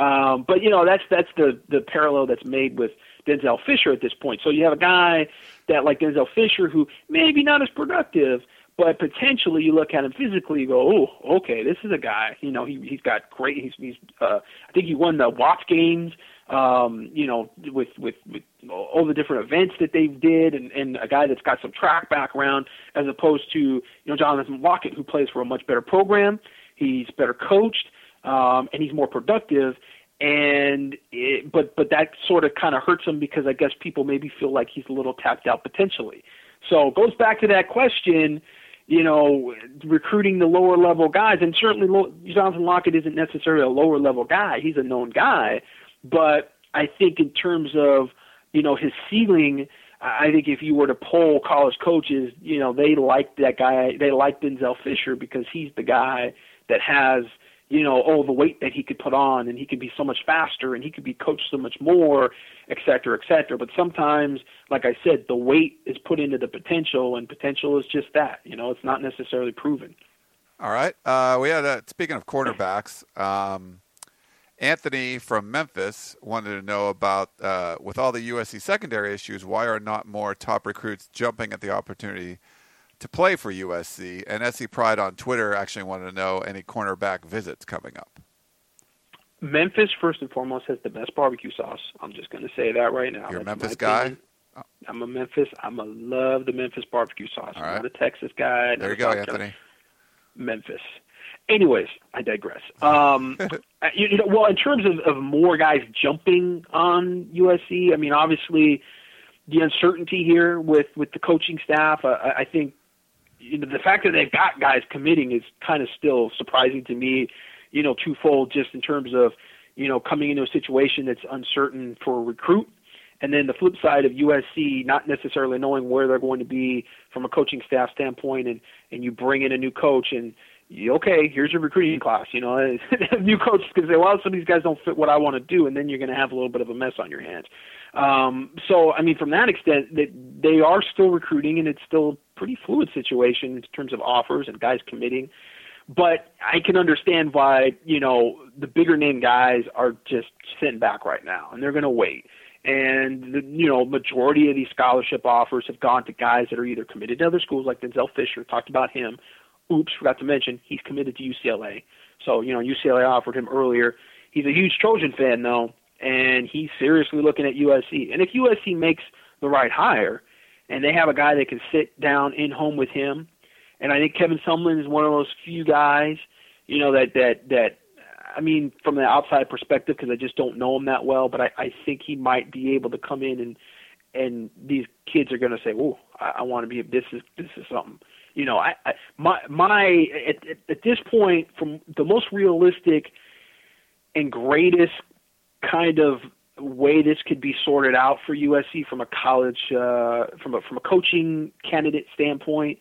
Um, but you know that's that's the the parallel that's made with Denzel Fisher at this point. So you have a guy that like Denzel Fisher who maybe not as productive, but potentially you look at him physically, you go, oh, okay, this is a guy. You know, he he's got great. He's he's. Uh, I think he won the Watts games. Um, you know, with with with all the different events that they did, and and a guy that's got some track background, as opposed to you know Jonathan Lockett, who plays for a much better program. He's better coached, um, and he's more productive and it, but but that sort of kind of hurts him because I guess people maybe feel like he's a little tapped out potentially. So goes back to that question you know, recruiting the lower level guys. And certainly Jonathan Lockett isn't necessarily a lower level guy. He's a known guy. But I think in terms of, you know, his ceiling, I think if you were to poll college coaches, you know, they like that guy. They like Denzel Fisher because he's the guy that has – you know, oh, the weight that he could put on and he could be so much faster and he could be coached so much more, et cetera, et cetera. But sometimes, like I said, the weight is put into the potential and potential is just that. You know, it's not necessarily proven. All right. Uh, we had, a, speaking of quarterbacks, um, Anthony from Memphis wanted to know about, uh, with all the USC secondary issues, why are not more top recruits jumping at the opportunity – to play for USC. And SC Pride on Twitter actually wanted to know any cornerback visits coming up. Memphis, first and foremost, has the best barbecue sauce. I'm just going to say that right now. You're a Memphis guy? Oh. I'm a Memphis. I'm a love the Memphis barbecue sauce. All right. I'm not a Texas guy. There you go, Anthony. Memphis. Anyways, I digress. Um, you know, well, in terms of, of more guys jumping on USC, I mean, obviously the uncertainty here with with the coaching staff. I think you the fact that they've got guys committing is kind of still surprising to me. You know, twofold, just in terms of you know coming into a situation that's uncertain for a recruit, and then the flip side of USC not necessarily knowing where they're going to be from a coaching staff standpoint, and and you bring in a new coach and okay, here's your recruiting class. You know, new coaches can say, well, some of these guys don't fit what I want to do, and then you're going to have a little bit of a mess on your hands. Um, so, I mean, from that extent, that they are still recruiting, and it's still a pretty fluid situation in terms of offers and guys committing. But I can understand why you know the bigger name guys are just sitting back right now, and they're going to wait. And the you know majority of these scholarship offers have gone to guys that are either committed to other schools, like Denzel Fisher talked about him. Oops, forgot to mention he's committed to UCLA. So you know UCLA offered him earlier. He's a huge Trojan fan though, and he's seriously looking at USC. And if USC makes the right hire, and they have a guy that can sit down in home with him, and I think Kevin Sumlin is one of those few guys, you know, that that that I mean, from the outside perspective, because I just don't know him that well, but I, I think he might be able to come in and and these kids are going to say, "Oh, I, I want to be. This is this is something." You know, I, I my my at, at, this point, from the most realistic and greatest kind of way this could be sorted out for USC from a college uh, from a from a coaching candidate standpoint.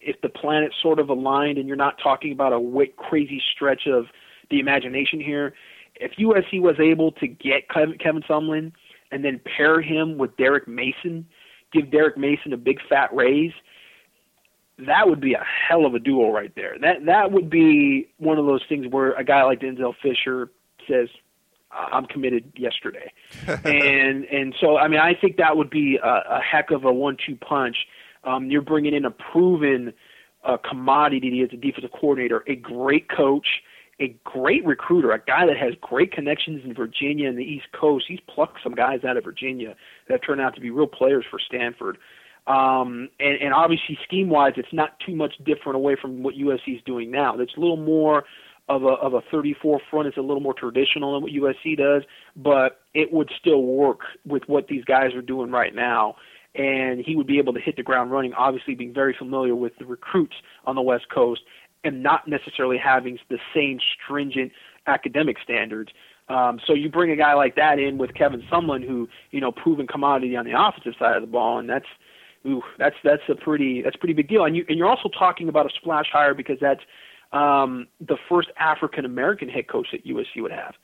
If the planets sort of aligned, and you're not talking about a crazy stretch of the imagination here, if USC was able to get Kevin, Kevin Sumlin and then pair him with Derek Mason, give Derek Mason a big fat raise, that would be a hell of a duo right there. That that would be one of those things where a guy like Denzel Fisher says, I'm committed yesterday. and and so I mean I think that would be a, a heck of a one-two punch. Um, you're bringing in a proven uh, commodity as a defensive coordinator, a great coach, a great recruiter, a guy that has great connections in Virginia and the East Coast. He's plucked some guys out of Virginia that turned out to be real players for Stanford. Um, and, and obviously, scheme wise, it's not too much different away from what USC is doing now. It's a little more of a of a 34 front. It's a little more traditional than what USC does, but it would still work with what these guys are doing right now. And he would be able to hit the ground running, obviously being very familiar with the recruits on the West Coast and not necessarily having the same stringent academic standards. Um, so you bring a guy like that in with Kevin Sumlin, who you know proven commodity on the offensive side of the ball, and that's ooh, that's that's a pretty that's a pretty big deal. And you and you're also talking about a splash hire because that's um, the first African American head coach that USC would have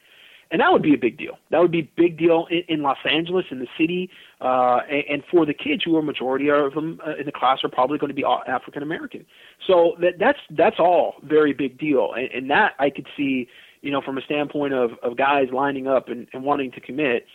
and that would be a big deal. That would be a big deal in, in Los Angeles, in the city, uh, and, and for the kids who are majority of them uh, in the class are probably going to be African American. So that that's that's all very big deal, and, and that I could see, you know, from a standpoint of of guys lining up and, and wanting to commit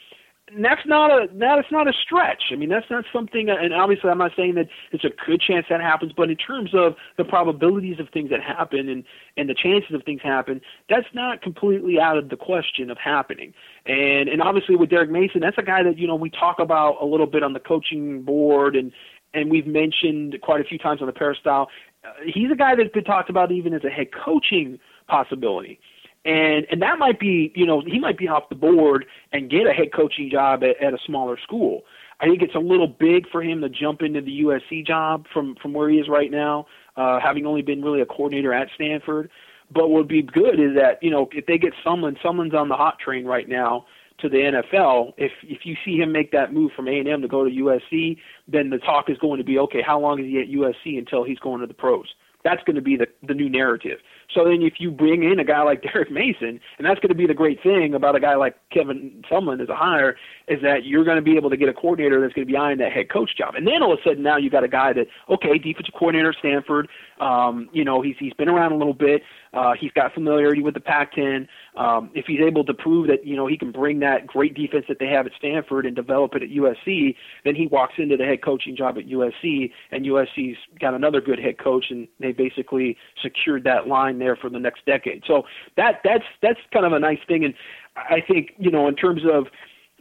and that's not a that's not a stretch. I mean, that's not something. And obviously, I'm not saying that it's a good chance that happens, but in terms of the probabilities of things that happen and and the chances of things happen, that's not completely out of the question of happening. And and obviously with Derek Mason, that's a guy that you know we talk about a little bit on the coaching board and and we've mentioned quite a few times on the peristyle. Uh, he's a guy that's been talked about even as a head coaching possibility and and that might be you know he might be off the board and get a head coaching job at, at a smaller school. I think it's a little big for him to jump into the USC job from from where he is right now, uh, having only been really a coordinator at Stanford. But what would be good is that you know if they get someone, someone's on the hot train right now to the NFL. If if you see him make that move from A and M to go to USC, then the talk is going to be okay. How long is he at USC until he's going to the pros? That's going to be the the new narrative. So then, if you bring in a guy like Derek Mason, and that's going to be the great thing about a guy like Kevin Sumlin as a hire, is that you're going to be able to get a coordinator that's going to be eyeing that head coach job. And then all of a sudden, now you've got a guy that okay, defensive coordinator at Stanford. Um, you know, he's he's been around a little bit. Uh, he's got familiarity with the Pac-10. Um, if he's able to prove that you know he can bring that great defense that they have at Stanford and develop it at USC, then he walks into the head coaching job at USC, and USC's got another good head coach, and they basically secured that line there for the next decade. So that that's that's kind of a nice thing, and I think you know in terms of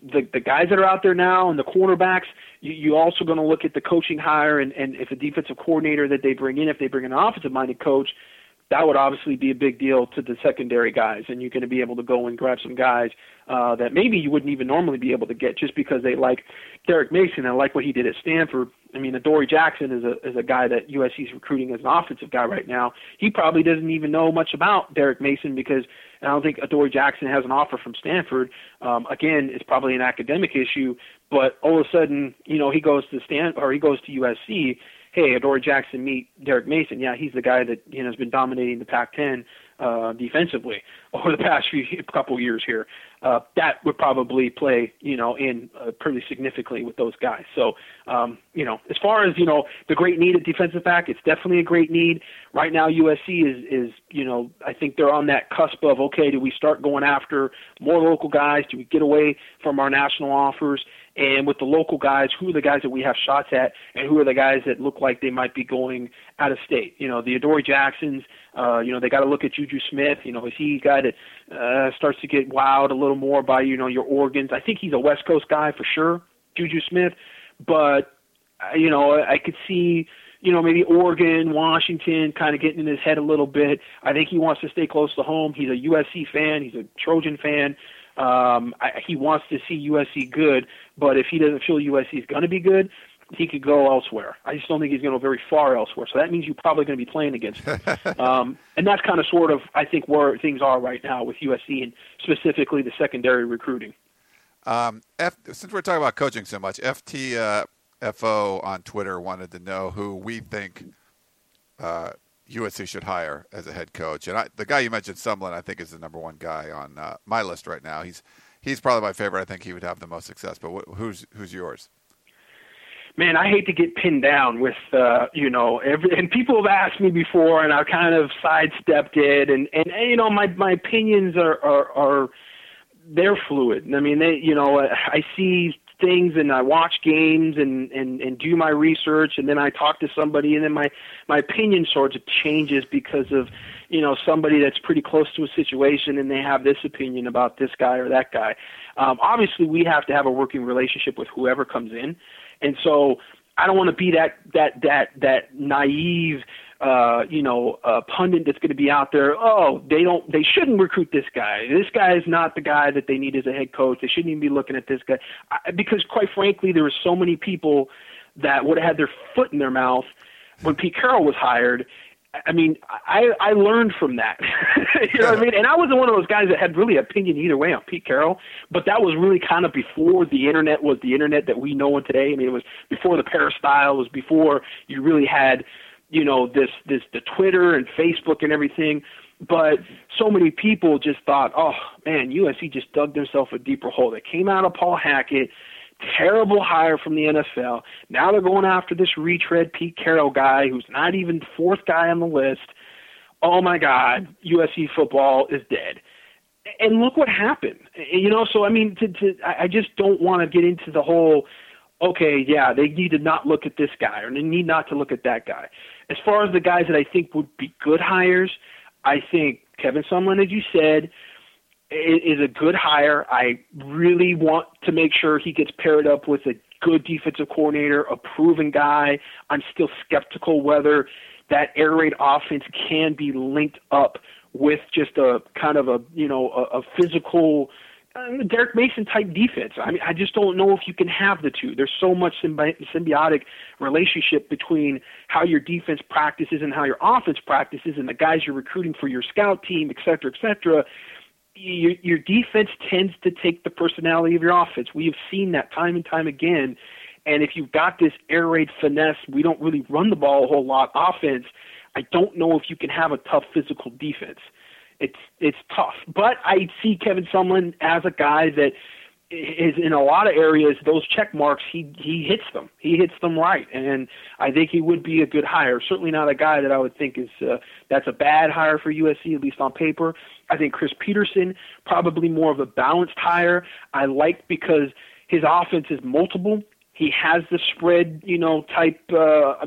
the the guys that are out there now and the cornerbacks, you you also going to look at the coaching hire and and if a defensive coordinator that they bring in, if they bring an offensive minded coach, that would obviously be a big deal to the secondary guys, and you're going to be able to go and grab some guys uh, that maybe you wouldn't even normally be able to get just because they like Derek Mason and like what he did at Stanford. I mean, Adoree Jackson is a is a guy that USC is recruiting as an offensive guy right now. He probably doesn't even know much about Derek Mason because I don't think Adoree Jackson has an offer from Stanford. Um, again, it's probably an academic issue, but all of a sudden, you know, he goes to Stan or he goes to USC hey, Adoree Jackson meet Derek Mason. Yeah, he's the guy that you know has been dominating the Pac-10 uh, defensively over the past few couple years here. Uh, that would probably play, you know, in uh, pretty significantly with those guys. So, um, you know, as far as you know, the great need at defensive back, it's definitely a great need. Right now, USC is is you know, I think they're on that cusp of okay, do we start going after more local guys? Do we get away from our national offers? And with the local guys, who are the guys that we have shots at, and who are the guys that look like they might be going out of state? You know, the Adoree Jacksons. Uh, you know, they got to look at Juju Smith. You know, is he a guy that uh, starts to get wowed a little more by you know your Oregons? I think he's a West Coast guy for sure, Juju Smith. But uh, you know, I could see you know, maybe Oregon, Washington kind of getting in his head a little bit. I think he wants to stay close to home. He's a USC fan. He's a Trojan fan. Um, I, he wants to see USC good, but if he doesn't feel USC is going to be good, he could go elsewhere. I just don't think he's going to go very far elsewhere. So that means you're probably going to be playing against him. um, and that's kind of sort of, I think, where things are right now with USC and specifically the secondary recruiting. Um, F, since we're talking about coaching so much, FT uh, FO on Twitter wanted to know who we think uh, USC should hire as a head coach. And I, the guy you mentioned, Sumlin, I think is the number one guy on uh, my list right now. He's he's probably my favorite. I think he would have the most success. But wh- who's who's yours? Man, I hate to get pinned down with uh, you know, every, and people have asked me before, and I've kind of sidestepped it, and and, and you know, my my opinions are are, are they're fluid. I mean, they, you know, I see things and I watch games and, and, and do my research and then I talk to somebody and then my, my opinion sort of changes because of, you know, somebody that's pretty close to a situation and they have this opinion about this guy or that guy. Um, obviously we have to have a working relationship with whoever comes in. And so I don't want to be that, that, that, that naive, uh, you know, a pundit that's going to be out there. Oh, they don't, they shouldn't recruit this guy. This guy is not the guy that they need as a head coach. They shouldn't even be looking at this guy I, because, quite frankly, there were so many people that would have had their foot in their mouth when Pete Carroll was hired. I mean, I I learned from that. you know what I mean? And I wasn't one of those guys that had really an opinion either way on Pete Carroll, but that was really kind of before the internet was the internet that we know today. I mean, it was before the peristyle, it was before you really had, you know, this this the Twitter and Facebook and everything. But so many people just thought, oh man, USC just dug themselves a deeper hole. They came out of Paul Hackett terrible hire from the NFL. Now they're going after this retread Pete Carroll guy who's not even fourth guy on the list. Oh my God, USC football is dead. And look what happened. You know, so I mean, to, to I just don't want to get into the whole. Okay, yeah, they need to not look at this guy, or they need not to look at that guy. As far as the guys that I think would be good hires, I think Kevin Sumlin, as you said, is a good hire. I really want to make sure he gets paired up with a good defensive coordinator, a proven guy. I'm still skeptical whether that air raid offense can be linked up with just a kind of a you know a, a physical uh, Derek Mason type defense. I mean, I just don't know if you can have the two. There's so much symbi- symbiotic relationship between how your defense practices and how your offense practices, and the guys you're recruiting for your scout team, et cetera, et cetera your, your defense tends to take the personality of your offense. We have seen that time and time again. And if you've got this air raid finesse, we don't really run the ball a whole lot offense. I don't know if you can have a tough physical defense. It's it's tough. But I see Kevin Sumlin as a guy that is in a lot of areas those check marks he he hits them. He hits them right. And I think he would be a good hire. Certainly not a guy that I would think is uh, that's a bad hire for USC at least on paper. I think Chris Petersen probably more of a balanced hire. I like because his offense is multiple. He has the spread you know type uh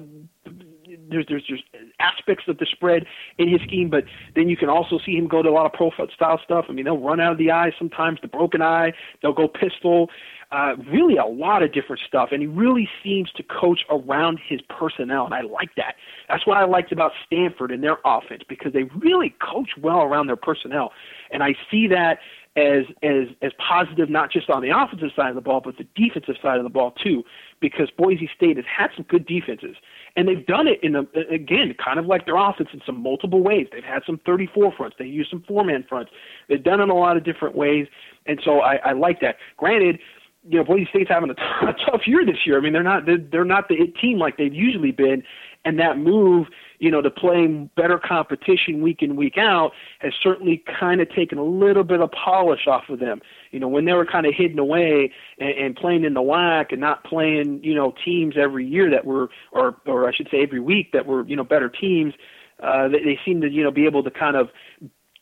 there's there's there's aspects of the spread in his scheme, but then you can also see him go to a lot of pro style stuff. I mean, they'll run out of the eye sometimes, the broken eye. They'll go pistol. Uh, really, a lot of different stuff, and he really seems to coach around his personnel, and I like that. That's what I liked about Stanford and their offense because they really coach well around their personnel, and I see that as as as positive not just on the offensive side of the ball but the defensive side of the ball too because Boise State has had some good defenses. And they've done it in a, again kind of like their offense in some multiple ways. They've had some 34 fronts. They use some four man fronts. They've done it in a lot of different ways. And so I, I like that. Granted you know Boise State's having a, t- a tough year this year. I mean they're not they're, they're not the team like they've usually been and that move you know, to playing better competition week in, week out has certainly kind of taken a little bit of polish off of them. You know, when they were kind of hidden away and, and playing in the WAC and not playing, you know, teams every year that were, or, or I should say every week that were, you know, better teams, uh, they, they seem to, you know, be able to kind of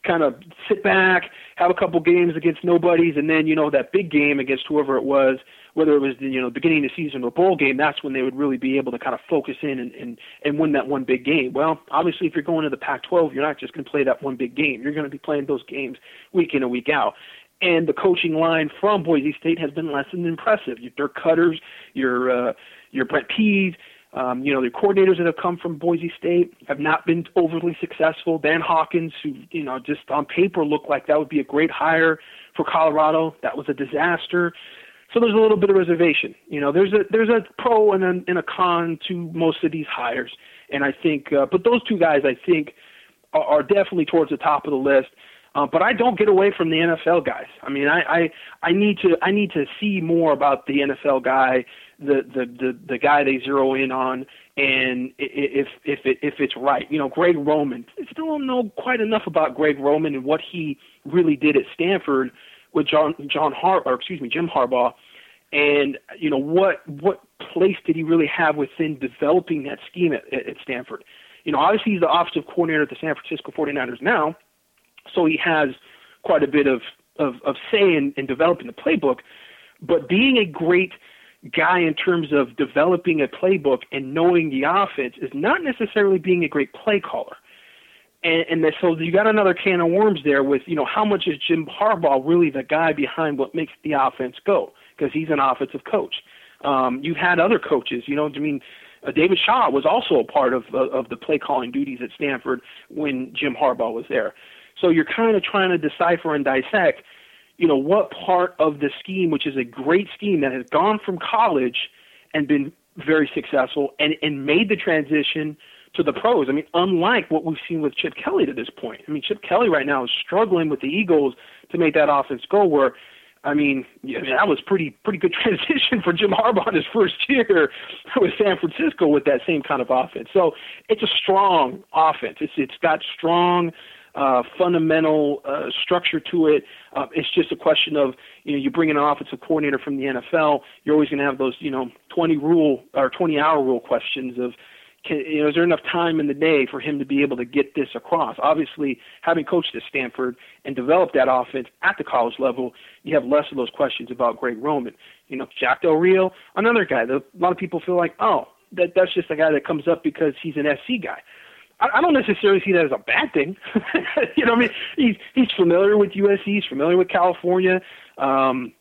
kind of sit back, have a couple games against nobodies, and then you know that big game against whoever it was, whether it was the you know beginning of the season or bowl game, that's when they would really be able to kind of focus in and and, and win that one big game. Well, obviously, if you're going to the Pac-12, you're not just going to play that one big game. You're going to be playing those games week in and week out. And the coaching line from Boise State has been less than impressive. Your Dirk Koetters, your uh, your Brent Pease, um, you know, the coordinators that have come from Boise State have not been overly successful. Dan Hawkins, who, you know, just on paper looked like that would be a great hire for Colorado. That was a disaster. So there's a little bit of reservation. You know, there's a there's a pro and a, and a con to most of these hires, and I think, uh, but those two guys, I think, are, are definitely towards the top of the list. Uh, but I don't get away from the NFL guys. I mean, I, I I need to I need to see more about the NFL guy the the the, the guy they zero in on and if if it, if it's right. You know, Greg Roman. I still don't know quite enough about Greg Roman and what he really did at Stanford with John John Har or excuse me Jim Harbaugh, and you know what what place did he really have within developing that scheme at, at Stanford? You know, obviously he's the offensive coordinator at the San Francisco 49ers now, so he has quite a bit of of, of say in, in developing the playbook. But being a great guy in terms of developing a playbook and knowing the offense is not necessarily being a great play caller. And, and so you got another can of worms there with, you know, how much is Jim Harbaugh really the guy behind what makes the offense go? Because he's an offensive coach. Um, you've had other coaches, you know, I mean, uh, David Shaw was also a part of uh, of the play calling duties at Stanford when Jim Harbaugh was there. So you're kind of trying to decipher and dissect you know, what part of the scheme, which is a great scheme that has gone from college and been very successful and, and made the transition to the pros. I mean, unlike what we've seen with Chip Kelly to this point. I mean, Chip Kelly right now is struggling with the Eagles to make that offense go. Where, I mean, yeah, that was pretty pretty good transition for Jim Harbaugh in his first year with San Francisco with that same kind of offense. So it's a strong offense. It's it's got strong uh, fundamental uh, structure to it. Uh, it's just a question of you know you bring in an offensive coordinator from the NFL, you're always going to have those you know 20 rule or 20 hour rule questions of can, you know, is there enough time in the day for him to be able to get this across? Obviously, having coached at Stanford and developed that offense at the college level, you have less of those questions about Greg Roman. You know, Jack Del Rio, another guy that a lot of people feel like, oh, that that's just a guy that comes up because he's an SC guy. I, don't necessarily see that as a bad thing. you know, I mean, he's he's familiar with USC, he's familiar with California. Um,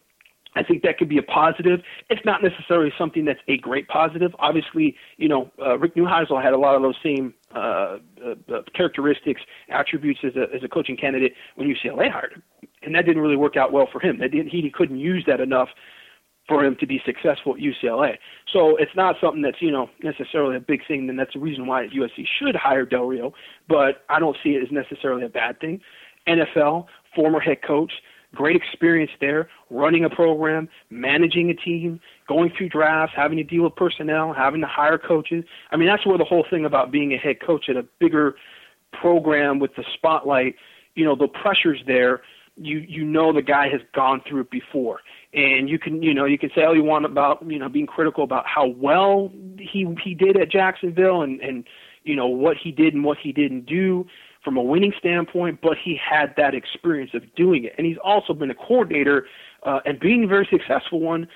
I think that could be a positive. It's not necessarily something that's a great positive. Obviously, you know, uh, Rick Neuheisel had a lot of those same uh, uh, uh characteristics, attributes as a, as a coaching candidate when UCLA hired him, and that didn't really work out well for him. That didn't, he, he couldn't use that enough for him to be successful at UCLA. So it's not something that's you know necessarily a big thing. And that's the reason why USC should hire Del Rio. But I don't see it as necessarily a bad thing. NFL former head coach great experience there, running a program, managing a team, going through drafts, having to deal with personnel, having to hire coaches. I mean, that's where the whole thing about being a head coach at a bigger program with the spotlight, you know, the pressure's there. You you know the guy has gone through it before, and you can you know you can say all you want about you know being critical about how well he he did at Jacksonville and and you know what he did and what he didn't do from a winning standpoint, but he had that experience of doing it, and he's also been a coordinator uh, and being a very successful one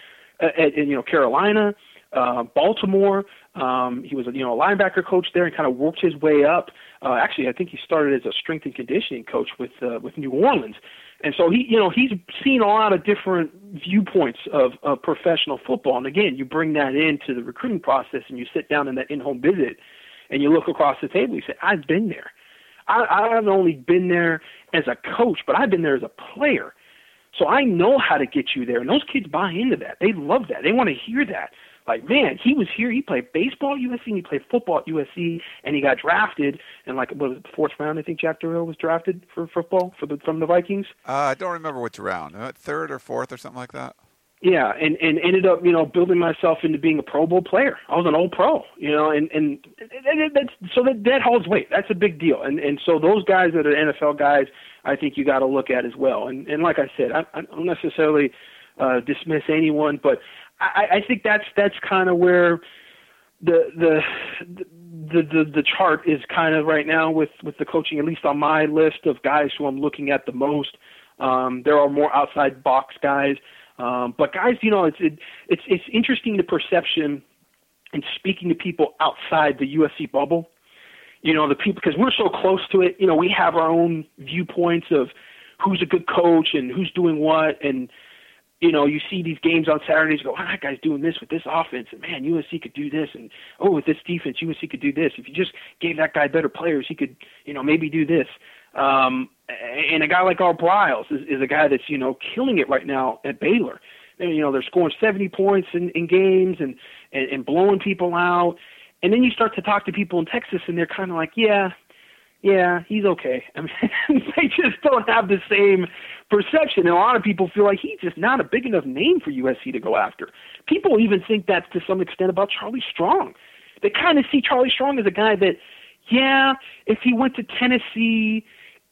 uh, at, at you know Carolina, uh, Baltimore. Um, he was you know a linebacker coach there and kind of worked his way up. Uh, actually, I think he started as a strength and conditioning coach with uh, with New Orleans, and so he you know he's seen a lot of different viewpoints of, of professional football. And again, you bring that into the recruiting process, and you sit down in that in-home visit, and you look across the table. You say, "I've been there." I, I've only been there as a coach, but I've been there as a player. So I know how to get you there. And those kids buy into that. They love that. They want to hear that. Like, man, he was here. He played baseball at USC and he played football at USC and he got drafted. And like, what was it, the fourth round? I think Jack Del was drafted for football for the from the Vikings. Uh, I don't remember which round. Uh, third or fourth or something like that. Yeah, and and ended up you know building myself into being a Pro Bowl player. I was an old pro, you know, and and, and that's so that that holds weight. That's a big deal. And and so those guys that are NFL guys, I think you got to look at as well. And and like I said, I, I don't necessarily uh, dismiss anyone, but I, I think that's that's kind of where the the the the the chart is kind of right now with with the coaching, at least on my list of guys who I'm looking at the most. Um, there are more outside box guys. Um, but guys, you know, it's it, it's it's interesting the perception and speaking to people outside the USC bubble. You know, the people because we're so close to it. You know, we have our own viewpoints of who's a good coach and who's doing what, and you know, you see these games on Saturdays. You go, oh, that guy's doing this with this offense, and man, USC could do this, and oh, with this defense, USC could do this. If you just gave that guy better players, he could, you know, maybe do this. Um, and a guy like Art Briles is, is a guy that's you know killing it right now at Baylor. And, you know they're scoring 70 points in, in games and, and and blowing people out. And then you start to talk to people in Texas, and they're kind of like, yeah, yeah, he's okay. I mean, they just don't have the same perception. And a lot of people feel like he's just not a big enough name for USC to go after. People even think that to some extent about Charlie Strong. They kind of see Charlie Strong as a guy that, yeah, if he went to Tennessee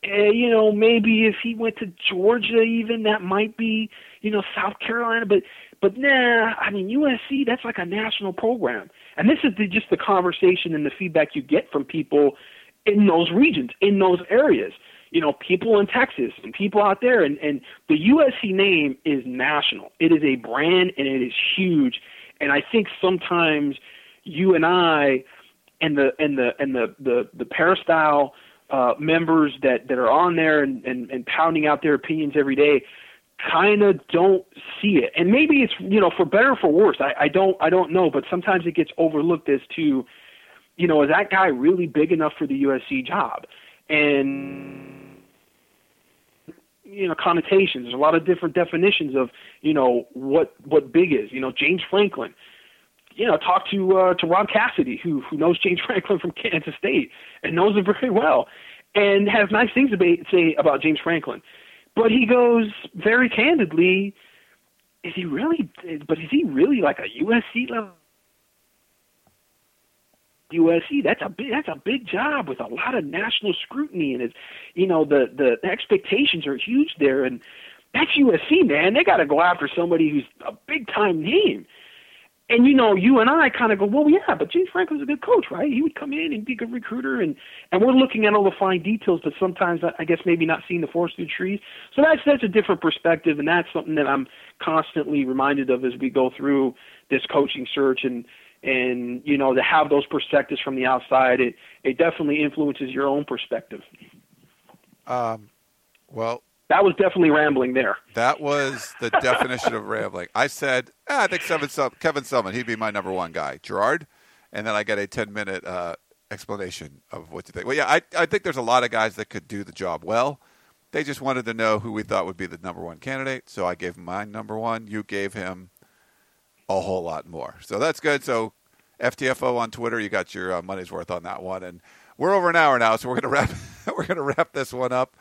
uh, you know, maybe if he went to Georgia, even that might be, you know, South Carolina. But, but nah, I mean, USC, that's like a national program. And this is the, just the conversation and the feedback you get from people in those regions, in those areas. You know, people in Texas and people out there, and, and the USC name is national. It is a brand and it is huge. And I think sometimes you and I, and the and the and the the the peristyle uh, members that, that are on there and, and, and pounding out their opinions every day kind of don't see it. And maybe it's you know for better or for worse. I, I don't I don't know, but sometimes it gets overlooked as to, you know, is that guy really big enough for the USC job? And you know connotations. There's a lot of different definitions of you know what what big is. You know James Franklin you know, talk to uh, to Rob Cassidy, who who knows James Franklin from Kansas State and knows him very well, and has nice things to say about James Franklin. But he goes very candidly, is he really? But is he really like a USC level? USC. That's a big that's a big job with a lot of national scrutiny and it's you know the the expectations are huge there and that's USC man. They got to go after somebody who's a big time name. And you know, you and I kind of go, well, yeah, but James Franklin's a good coach, right? He would come in and be a good recruiter, and and we're looking at all the fine details, but sometimes uh, I guess maybe not seeing the forest through the trees. So that's that's a different perspective, and that's something that I'm constantly reminded of as we go through this coaching search and and you know to have those perspectives from the outside it it definitely influences your own perspective. Um well that was definitely rambling there. that was the definition of rambling. I said ah, i think Kevin, Kevin Sumlin he'd be my number one guy. Gerard? And then i get a 10 minute uh, explanation of what to think. Well yeah I, I think there's a lot of guys that could do the job well. They just wanted to know who we thought would be the number one candidate so i gave him my number one. You gave him a whole lot more. So that's good. So FTFO on Twitter, you got your uh, money's worth on that one, and we're over an hour now, so we're gonna wrap we're gonna wrap this one up.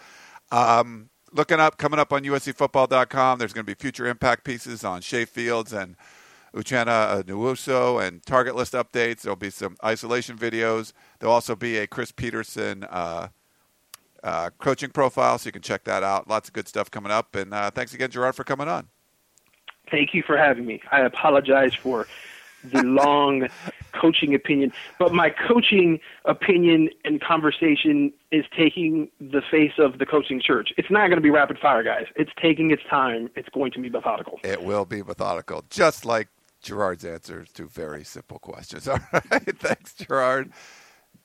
Um, looking up, coming up on USCFootball.com, there's going to be future impact pieces on Shay Fields and Uchenna Nwosu and target list updates. There'll be some isolation videos. There'll also be a Chris Petersen uh, uh, coaching profile, so you can check that out. Lots of good stuff coming up. And uh, thanks again, Gerard, for coming on. Thank you for having me. I apologize for the long coaching opinion, but my coaching opinion and conversation is taking the face of the coaching church. It's not going to be rapid fire, guys. It's taking its time. It's going to be methodical. It will be methodical, just like Gerard's answers to very simple questions. All right. Thanks, Gerard.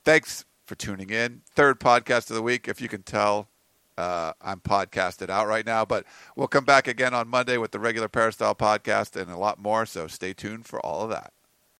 Thanks for tuning in. Third podcast of the week. If you can tell, uh, I'm podcasted out right now, but we'll come back again on Monday with the regular Peristyle podcast and a lot more. So stay tuned for all of that.